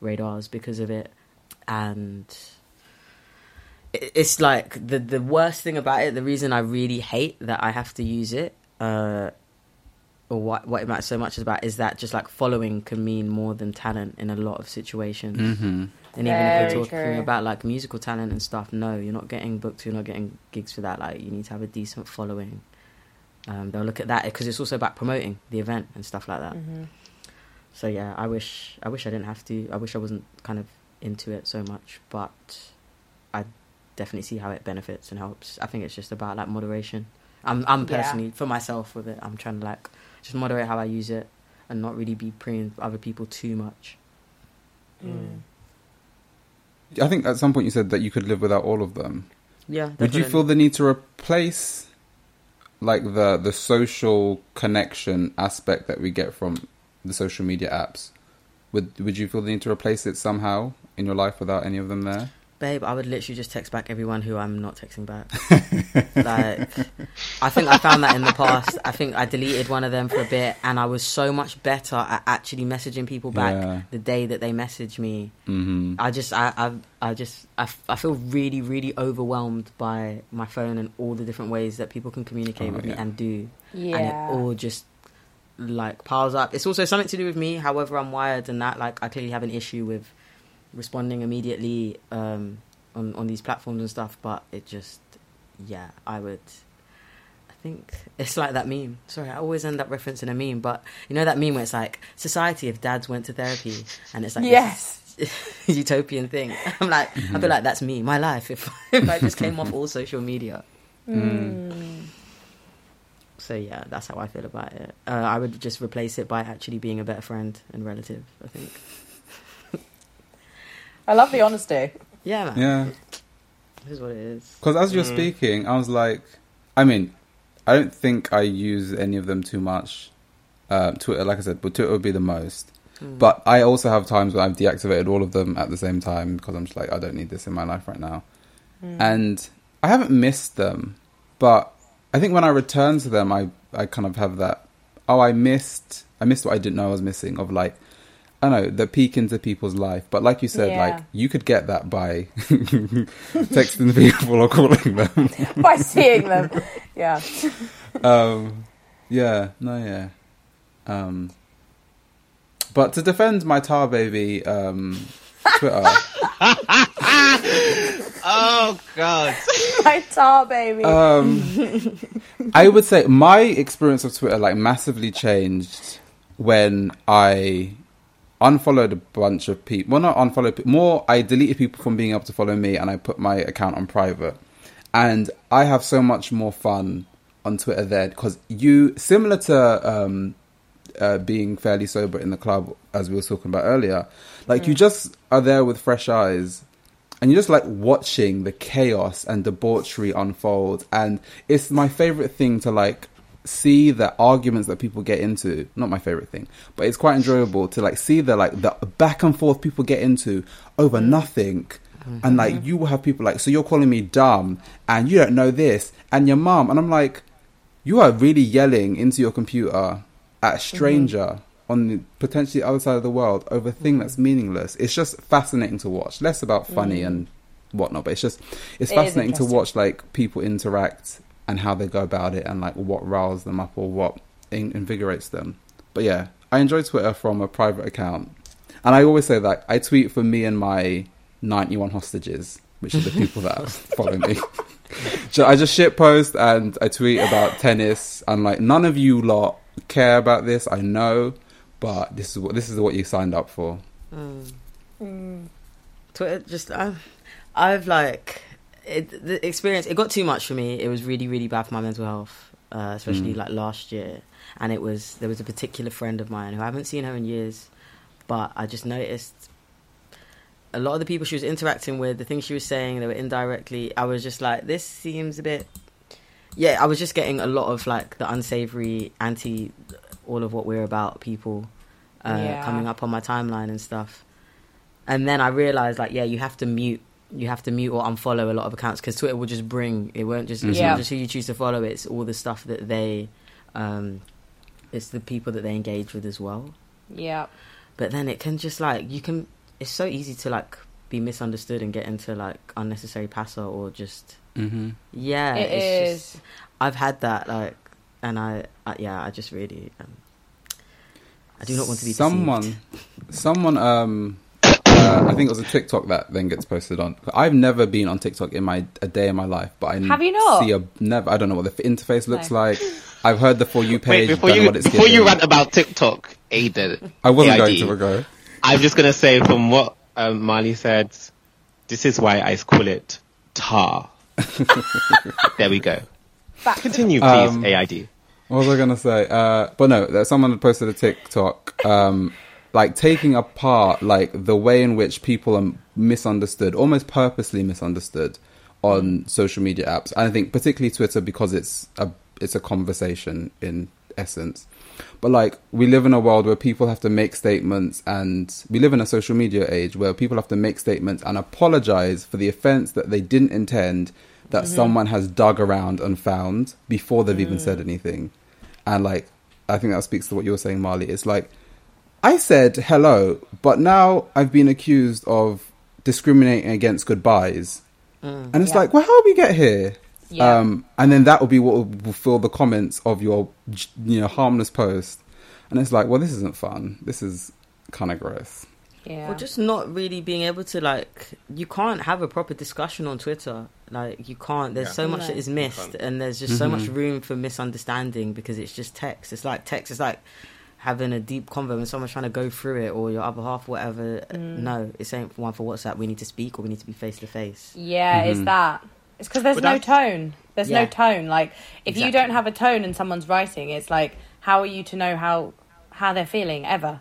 radars because of it. And it's like the the worst thing about it. The reason I really hate that I have to use it, uh, or what what it matters so much about, is that just like following can mean more than talent in a lot of situations. Mm-hmm. And even Very if we're talking true. about like musical talent and stuff, no, you're not getting booked. You're not getting gigs for that. Like you need to have a decent following. Um, they'll look at that because it's also about promoting the event and stuff like that. Mm-hmm. So yeah, I wish I wish I didn't have to. I wish I wasn't kind of into it so much, but I definitely see how it benefits and helps. I think it's just about like moderation. I'm I'm Yeah. personally for myself with it. I'm trying to like just moderate how I use it and not really be preying other people too much. Mm. I think at some point you said that you could live without all of them. Yeah. Would you feel the need to replace like the the social connection aspect that we get from the social media apps? Would would you feel the need to replace it somehow in your life without any of them there? Babe, I would literally just text back everyone who I'm not texting back. [LAUGHS] like, I think I found that in the past. I think I deleted one of them for a bit, and I was so much better at actually messaging people back Yeah. the day that they messaged me. hmm I just, I, I, I just, I, I feel really, really overwhelmed by my phone and all the different ways that people can communicate Oh, with me and do, Yeah. and it all just like piles up. It's also something to do with me, however I'm wired, and that like I clearly have an issue with responding immediately um, on on these platforms and stuff. But it just, yeah, I would. I think [LAUGHS] it's like that meme. Sorry, I always end up referencing a meme, but you know that meme where it's like society if dads went to therapy, and it's like this Yes. [LAUGHS] utopian thing. [LAUGHS] I'm like, I feel like that's me, my life. If if I just came off all social media. Mm. So yeah, that's how I feel about it. Uh, I would just replace it by actually being a better friend and relative. I think. I love the honesty. Yeah, man. Yeah, This is what it is. because as you're speaking, I was like, I mean, I don't think I use any of them too much. Uh, Twitter, like I said, but Twitter would be the most. Mm. But I also have times when I've deactivated all of them at the same time because I'm just like, I don't need this in my life right now. And I haven't missed them, but I think when I return to them, I, I kind of have that, oh, I missed, I missed what I didn't know I was missing of like, I don't know, the peek into people's life. But like you said, Yeah. like, you could get that by [LAUGHS] texting people or calling them. [LAUGHS] By seeing them. Yeah. um, yeah, no, yeah. Um, but to defend my tar baby um, Twitter, [LAUGHS] Oh God. My tar baby. um, I would say my experience of Twitter like massively changed when I unfollowed a bunch of people. Well, not unfollowed, more I deleted people from being able to follow me, and I put my account on private. And I have so much more fun on Twitter there because you, similar to um, uh, being fairly sober in the club, as we were talking about earlier, like you just are there with fresh eyes and you're just like watching the chaos and debauchery unfold and it's my favorite thing to like see the arguments that people get into not my favorite thing but it's quite enjoyable to like see the like the back and forth people get into over mm. nothing. And like mm-hmm. you will have people like so you're calling me dumb and you don't know this and your mom and i'm like you are really yelling into your computer at a stranger mm-hmm. on the potentially other side of the world over a thing mm-hmm. that's meaningless. It's just fascinating to watch. Less about funny mm. and whatnot, but it's just it's It fascinating to watch like people interact and how they go about it and like what riles them up or what in- invigorates them. But yeah, I enjoy Twitter from a private account, and I always say that I tweet for me and my ninety-one hostages, which are the people that [LAUGHS] follow me. So I just shit post and I tweet about tennis and like none of you lot care about this. I know, but this is what this is what you signed up for. Mm. Mm. Twitter just I've, I've like it, the experience. It got too much for me. It was really really bad for my mental health, uh, especially Mm. like last year. And it was there was a particular friend of mine who I haven't seen her in years, but I just noticed a lot of the people she was interacting with, the things she was saying, they were indirectly. I was just like, this seems a bit. Yeah, I was just getting a lot of like the unsavory, anti, all of what we're about people uh, Yeah. coming up on my timeline and stuff. And then I realized, like, yeah, you have to mute, you have to mute or unfollow a lot of accounts because Twitter will just bring. It won't just. It's Yeah. not just who you choose to follow. It's all the stuff that they. Um, it's the people that they engage with as well yeah. but then it can just like you can it's so easy to like be misunderstood and get into like unnecessary passer or just hmm yeah. It it's is. Just, I've had that like, and I, I yeah, I just really. Um, I do not want to be someone. deceived. Someone, um, uh, I think it was a TikTok that then gets posted on. I've never been on TikTok in my a day in my life, but I Have you not? see a never. I don't know what the interface looks No. like. I've heard the for you Wait, page. before you what it's before you rant about TikTok, Aiden, I wasn't AID, going to go. I'm just gonna say from what um, Marley said, this is why I call it tar. [LAUGHS] there we go. Continue, please, Um, AID. What was I gonna say? Uh, but no, someone had posted a TikTok, um, like taking apart like the way in which people are misunderstood, almost purposely misunderstood, on social media apps. And I think particularly Twitter because it's a it's a conversation in essence. But like we live in a world where people have to make statements, and we live in a social media age where people have to make statements and apologize for the offense that they didn't intend, that mm-hmm. someone has dug around and found before they've even said mm. anything. And like, I think that speaks to what you were saying, Marley. It's like I said hello, but now I've been accused of discriminating against goodbyes, and it's Yeah. like, well, how did we get here? Yeah. Um, and then that will be what will will fill the comments of your, you know, harmless post. And it's like, well, this isn't fun. This is kind of gross. Yeah. Or just not really being able to like you can't have a proper discussion on Twitter. Like you can't. There's Yeah. so much No. that is missed, and there's just so much room for misunderstanding because it's just text. It's like text. It's like having a deep convo when someone's trying to go through it, or your other half, whatever. Mm. No, it's ain't one for WhatsApp. We need to speak, or we need to be face to face. Yeah, it's mm-hmm. that. It's because there's But no that's- tone. There's no tone. Like if you don't have a tone and someone's writing, it's like how are you to know how how they're feeling ever?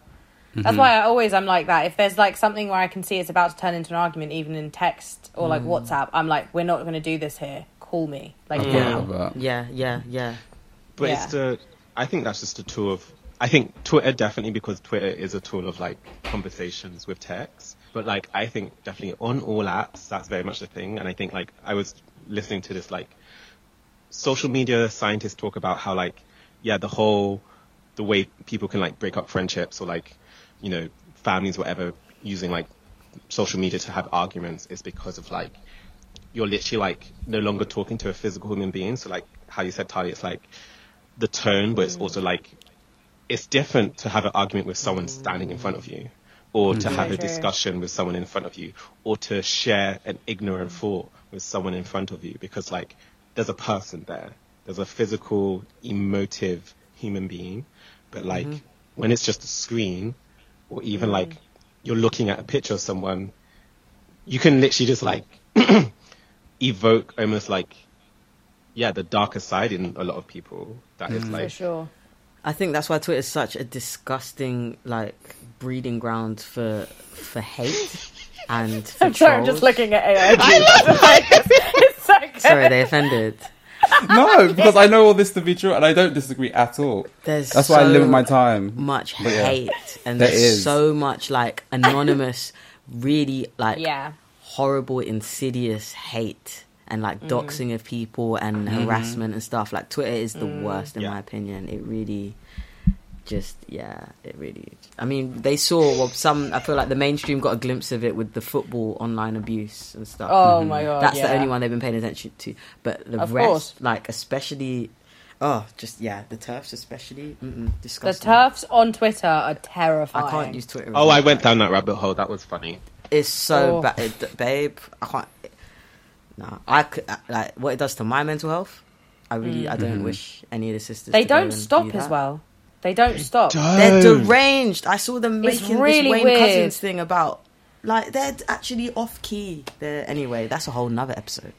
That's mm-hmm. why I always I'm like that. If there's like something where I can see it's about to turn into an argument, even in text or like mm. WhatsApp, I'm like, we're not going to do this here. Call me, like I've now. thought of that. Yeah, yeah, yeah. But Yeah. it's the. I think that's just a tool of. I think Twitter definitely because Twitter is a tool of like conversations with text. But like I think definitely on all apps that's very much the thing. And I think like I was listening to this like social media scientists talk about how like yeah the whole the way people can like break up friendships or like you know families whatever using like social media to have arguments is because of like you're literally like no longer talking to a physical human being. So like how you said, Tali, it's like the tone, but it's mm. also like it's different to have an argument with someone mm. standing in front of you, or to mm-hmm. have a True. discussion with someone in front of you, or to share an ignorant mm. thought with someone in front of you, because like there's a person there, there's a physical, emotive human being, but like mm-hmm. when it's just a screen, or even like mm. you're looking at a picture of someone, you can literally just like [CLEARS THROAT] evoke almost like yeah the darker side in a lot of people that is For like sure. I think that's why Twitter is such a disgusting like breeding ground for for hate [LAUGHS] and for I'm sorry, I'm just looking at AI. it's, [LAUGHS] it's so [LAUGHS] good. Sorry, they offended. No, because I know all this to be true, and I don't disagree at all. There's That's why I limit my time. much But yeah. hate and There there's is. so much like anonymous, really like Yeah. horrible, insidious hate and like Mm. doxing of people and Mm-hmm. harassment and stuff. Like Twitter is the Mm. worst in Yeah. my opinion. It really just yeah, it really. I mean, they saw well, some. I feel like the mainstream got a glimpse of it with the football online abuse and stuff. Oh my god. That's yeah. the only one they've been paying attention to. But the Of rest, course. like especially, oh, just yeah, the TERFs especially, mm-mm, The TERFs on Twitter are terrifying. I can't use Twitter. oh i went down that rabbit hole that was funny It's so Oh. bad, babe. I can't. No, I could like what it does to my mental health. I really, I don't wish any of the sisters. Mm. They to don't and stop do as well. They don't stop. They're deranged. I saw them It's making really this Wayne weird. Couzens thing about like they're actually off key. They're anyway. That's a whole nother episode.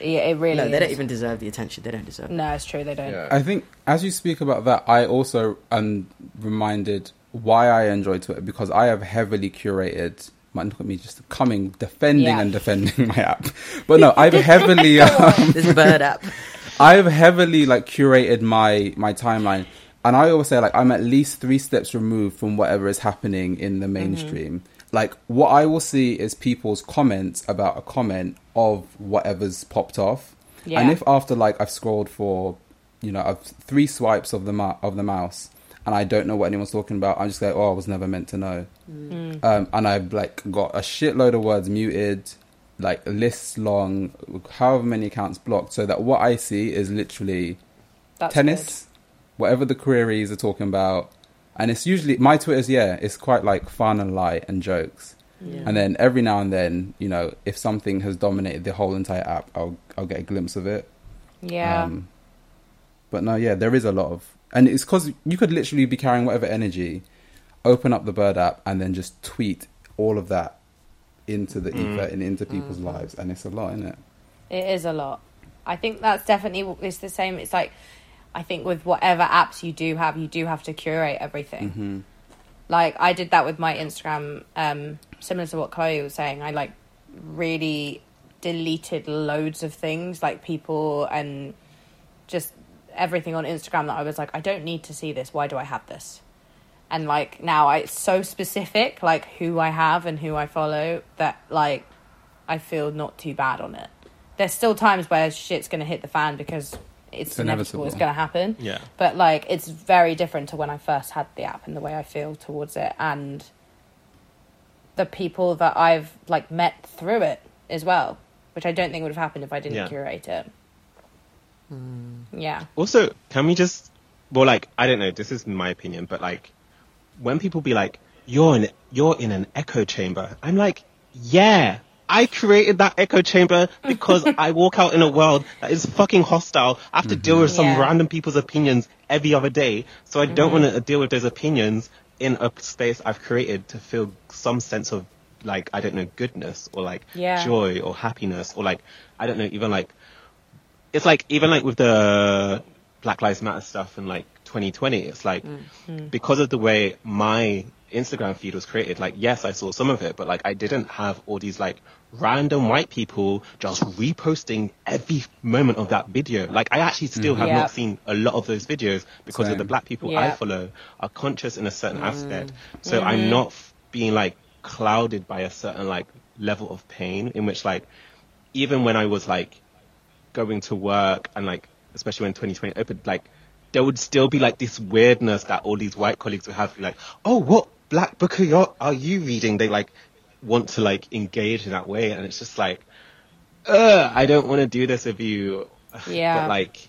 Yeah, it really. No, they don't even deserve the attention. They don't deserve. it. No, it's true. They don't. I think as you speak about that, I also am reminded why I enjoy Twitter because I have heavily curated. Man, look at me just coming, defending Yeah. and defending [LAUGHS] my app. But no, I've [LAUGHS] heavily, um, This bird app. [LAUGHS] I've heavily like curated my my timeline, and I always say like I'm at least three steps removed from whatever is happening in the mainstream. Like what I will see is people's comments about a comment of whatever's popped off, and if after like I've scrolled for, you know, I've three swipes of the of the mouse, and I don't know what anyone's talking about, I'm just like, oh, I was never meant to know. Mm. Um, and I've like got a shitload of words muted, like lists long, however many accounts blocked, so that what I see is literally That's tennis, whatever the queries are talking about. And it's usually my Twitter's yeah, it's quite like fun and light and jokes. Yeah. And then every now and then, you know, if something has dominated the whole entire app, I'll I'll get a glimpse of it. Yeah. Um, but no, yeah, there is a lot of, and it's because you could literally be carrying whatever energy, open up the Bird app, and then just tweet all of that into the ether and into people's lives, and it's a lot, isn't it? It is a lot. I think that's definitely it's the same. It's like I think with whatever apps you do have, you do have to curate everything. Mm-hmm. Like I did that with my Instagram, um, similar to what Chloe was saying. I like really deleted loads of things, like people and just everything on Instagram that I was like, I don't need to see this. Why do I have this? And like now, I, it's so specific, like who I have and who I follow, that like I feel not too bad on it. There's still times where shit's gonna hit the fan because it's, It's inevitable. It's inevitable. gonna happen. Yeah. But like, it's very different to when I first had the app and the way I feel towards it, and the people that I've like met through it as well, which I don't think would have happened if I didn't Yeah. curate it. Mm. Yeah. Also, can we just, well, like, I don't know, this is my opinion, but like, when people be like, you're in, you're in an echo chamber, I'm like, yeah, I created that echo chamber [LAUGHS] because I walk out in a world that is fucking hostile. I have to deal with some Yeah. random people's opinions every other day. So I don't mm-hmm. want to deal with those opinions in a space I've created to feel some sense of like, I don't know, goodness or like Yeah. joy or happiness or like, I don't know, even like, it's like even like with the Black Lives Matter stuff in like 2020, it's like mm, mm. because of the way my Instagram feed was created, like yes, I saw some of it, but like I didn't have all these like random white people just reposting every moment of that video. Like I actually mm. still have Yeah. not seen a lot of those videos because of the black people I follow are conscious in a certain aspect. So I'm mm-hmm. not f- being like clouded by a certain like level of pain in which like even when I was like going to work and like especially when 2020 opened like there would still be like this weirdness that all these white colleagues would have like oh what black book are you, are you reading they like want to like engage in that way and it's just like uh I don't want to do this with you [SIGHS] Yeah. but like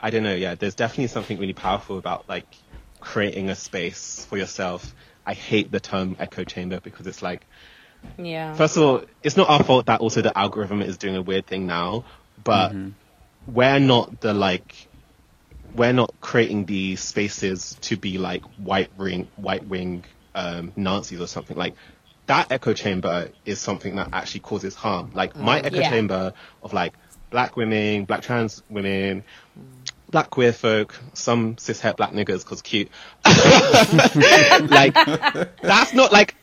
I don't know yeah there's definitely something really powerful about like creating a space for yourself I hate the term echo chamber because it's like Yeah. First of all, it's not our fault that also the algorithm is doing a weird thing now, but we're not the like, we're not creating these spaces to be like white ring, white wing, um, Nazis or something like. That echo chamber is something that actually causes harm. Like my echo Yeah. chamber of like black women, black trans women, black queer folk, some cishet black niggas cause cute. [LAUGHS] like [LAUGHS] that's not like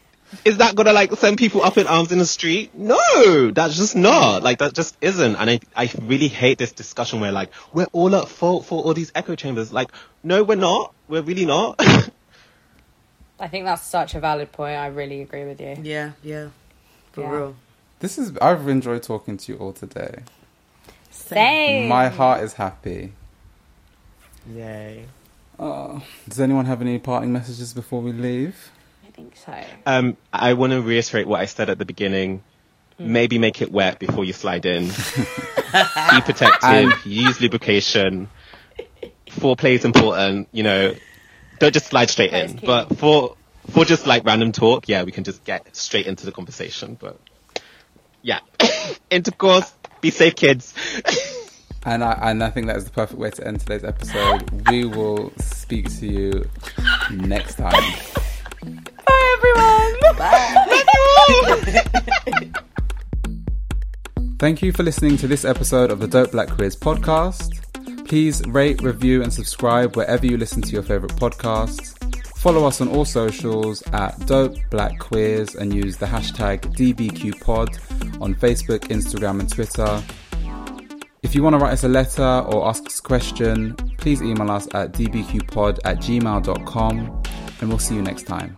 is that gonna like send people up in arms in the street? No, that's just not. Like that just isn't. And I I really hate this discussion where like we're all at fault for all these echo chambers. Like, no, we're not. We're really not. [LAUGHS] I think that's such a valid point. I really agree with you. Yeah, yeah. For Yeah. real. This is I've enjoyed talking to you all today. Same. My heart is happy. Yay. Oh, does anyone have any parting messages before we leave? I think so. Um, I want to reiterate what I said at the beginning. Maybe make it wet before you slide in. Be [LAUGHS] protective. And- use lubrication. Foreplay is important. You know, don't just slide straight in. key. But for for just like random talk, yeah, we can just get straight into the conversation. But yeah, [COUGHS] intercourse. Be safe, kids. [LAUGHS] And I and I think that is the perfect way to end today's episode. we will speak to you next time. Bye, everyone. Bye. Thank you for listening to this episode of the Dope Black Queers podcast. Please rate, review, and subscribe wherever you listen to your favorite podcasts. Follow us on all socials at Dope Black Queers and use the hashtag DBQPod on Facebook, Instagram, and Twitter. If you want to write us a letter or ask us a question, please email us at dbqpod at gmail.com and we'll see you next time.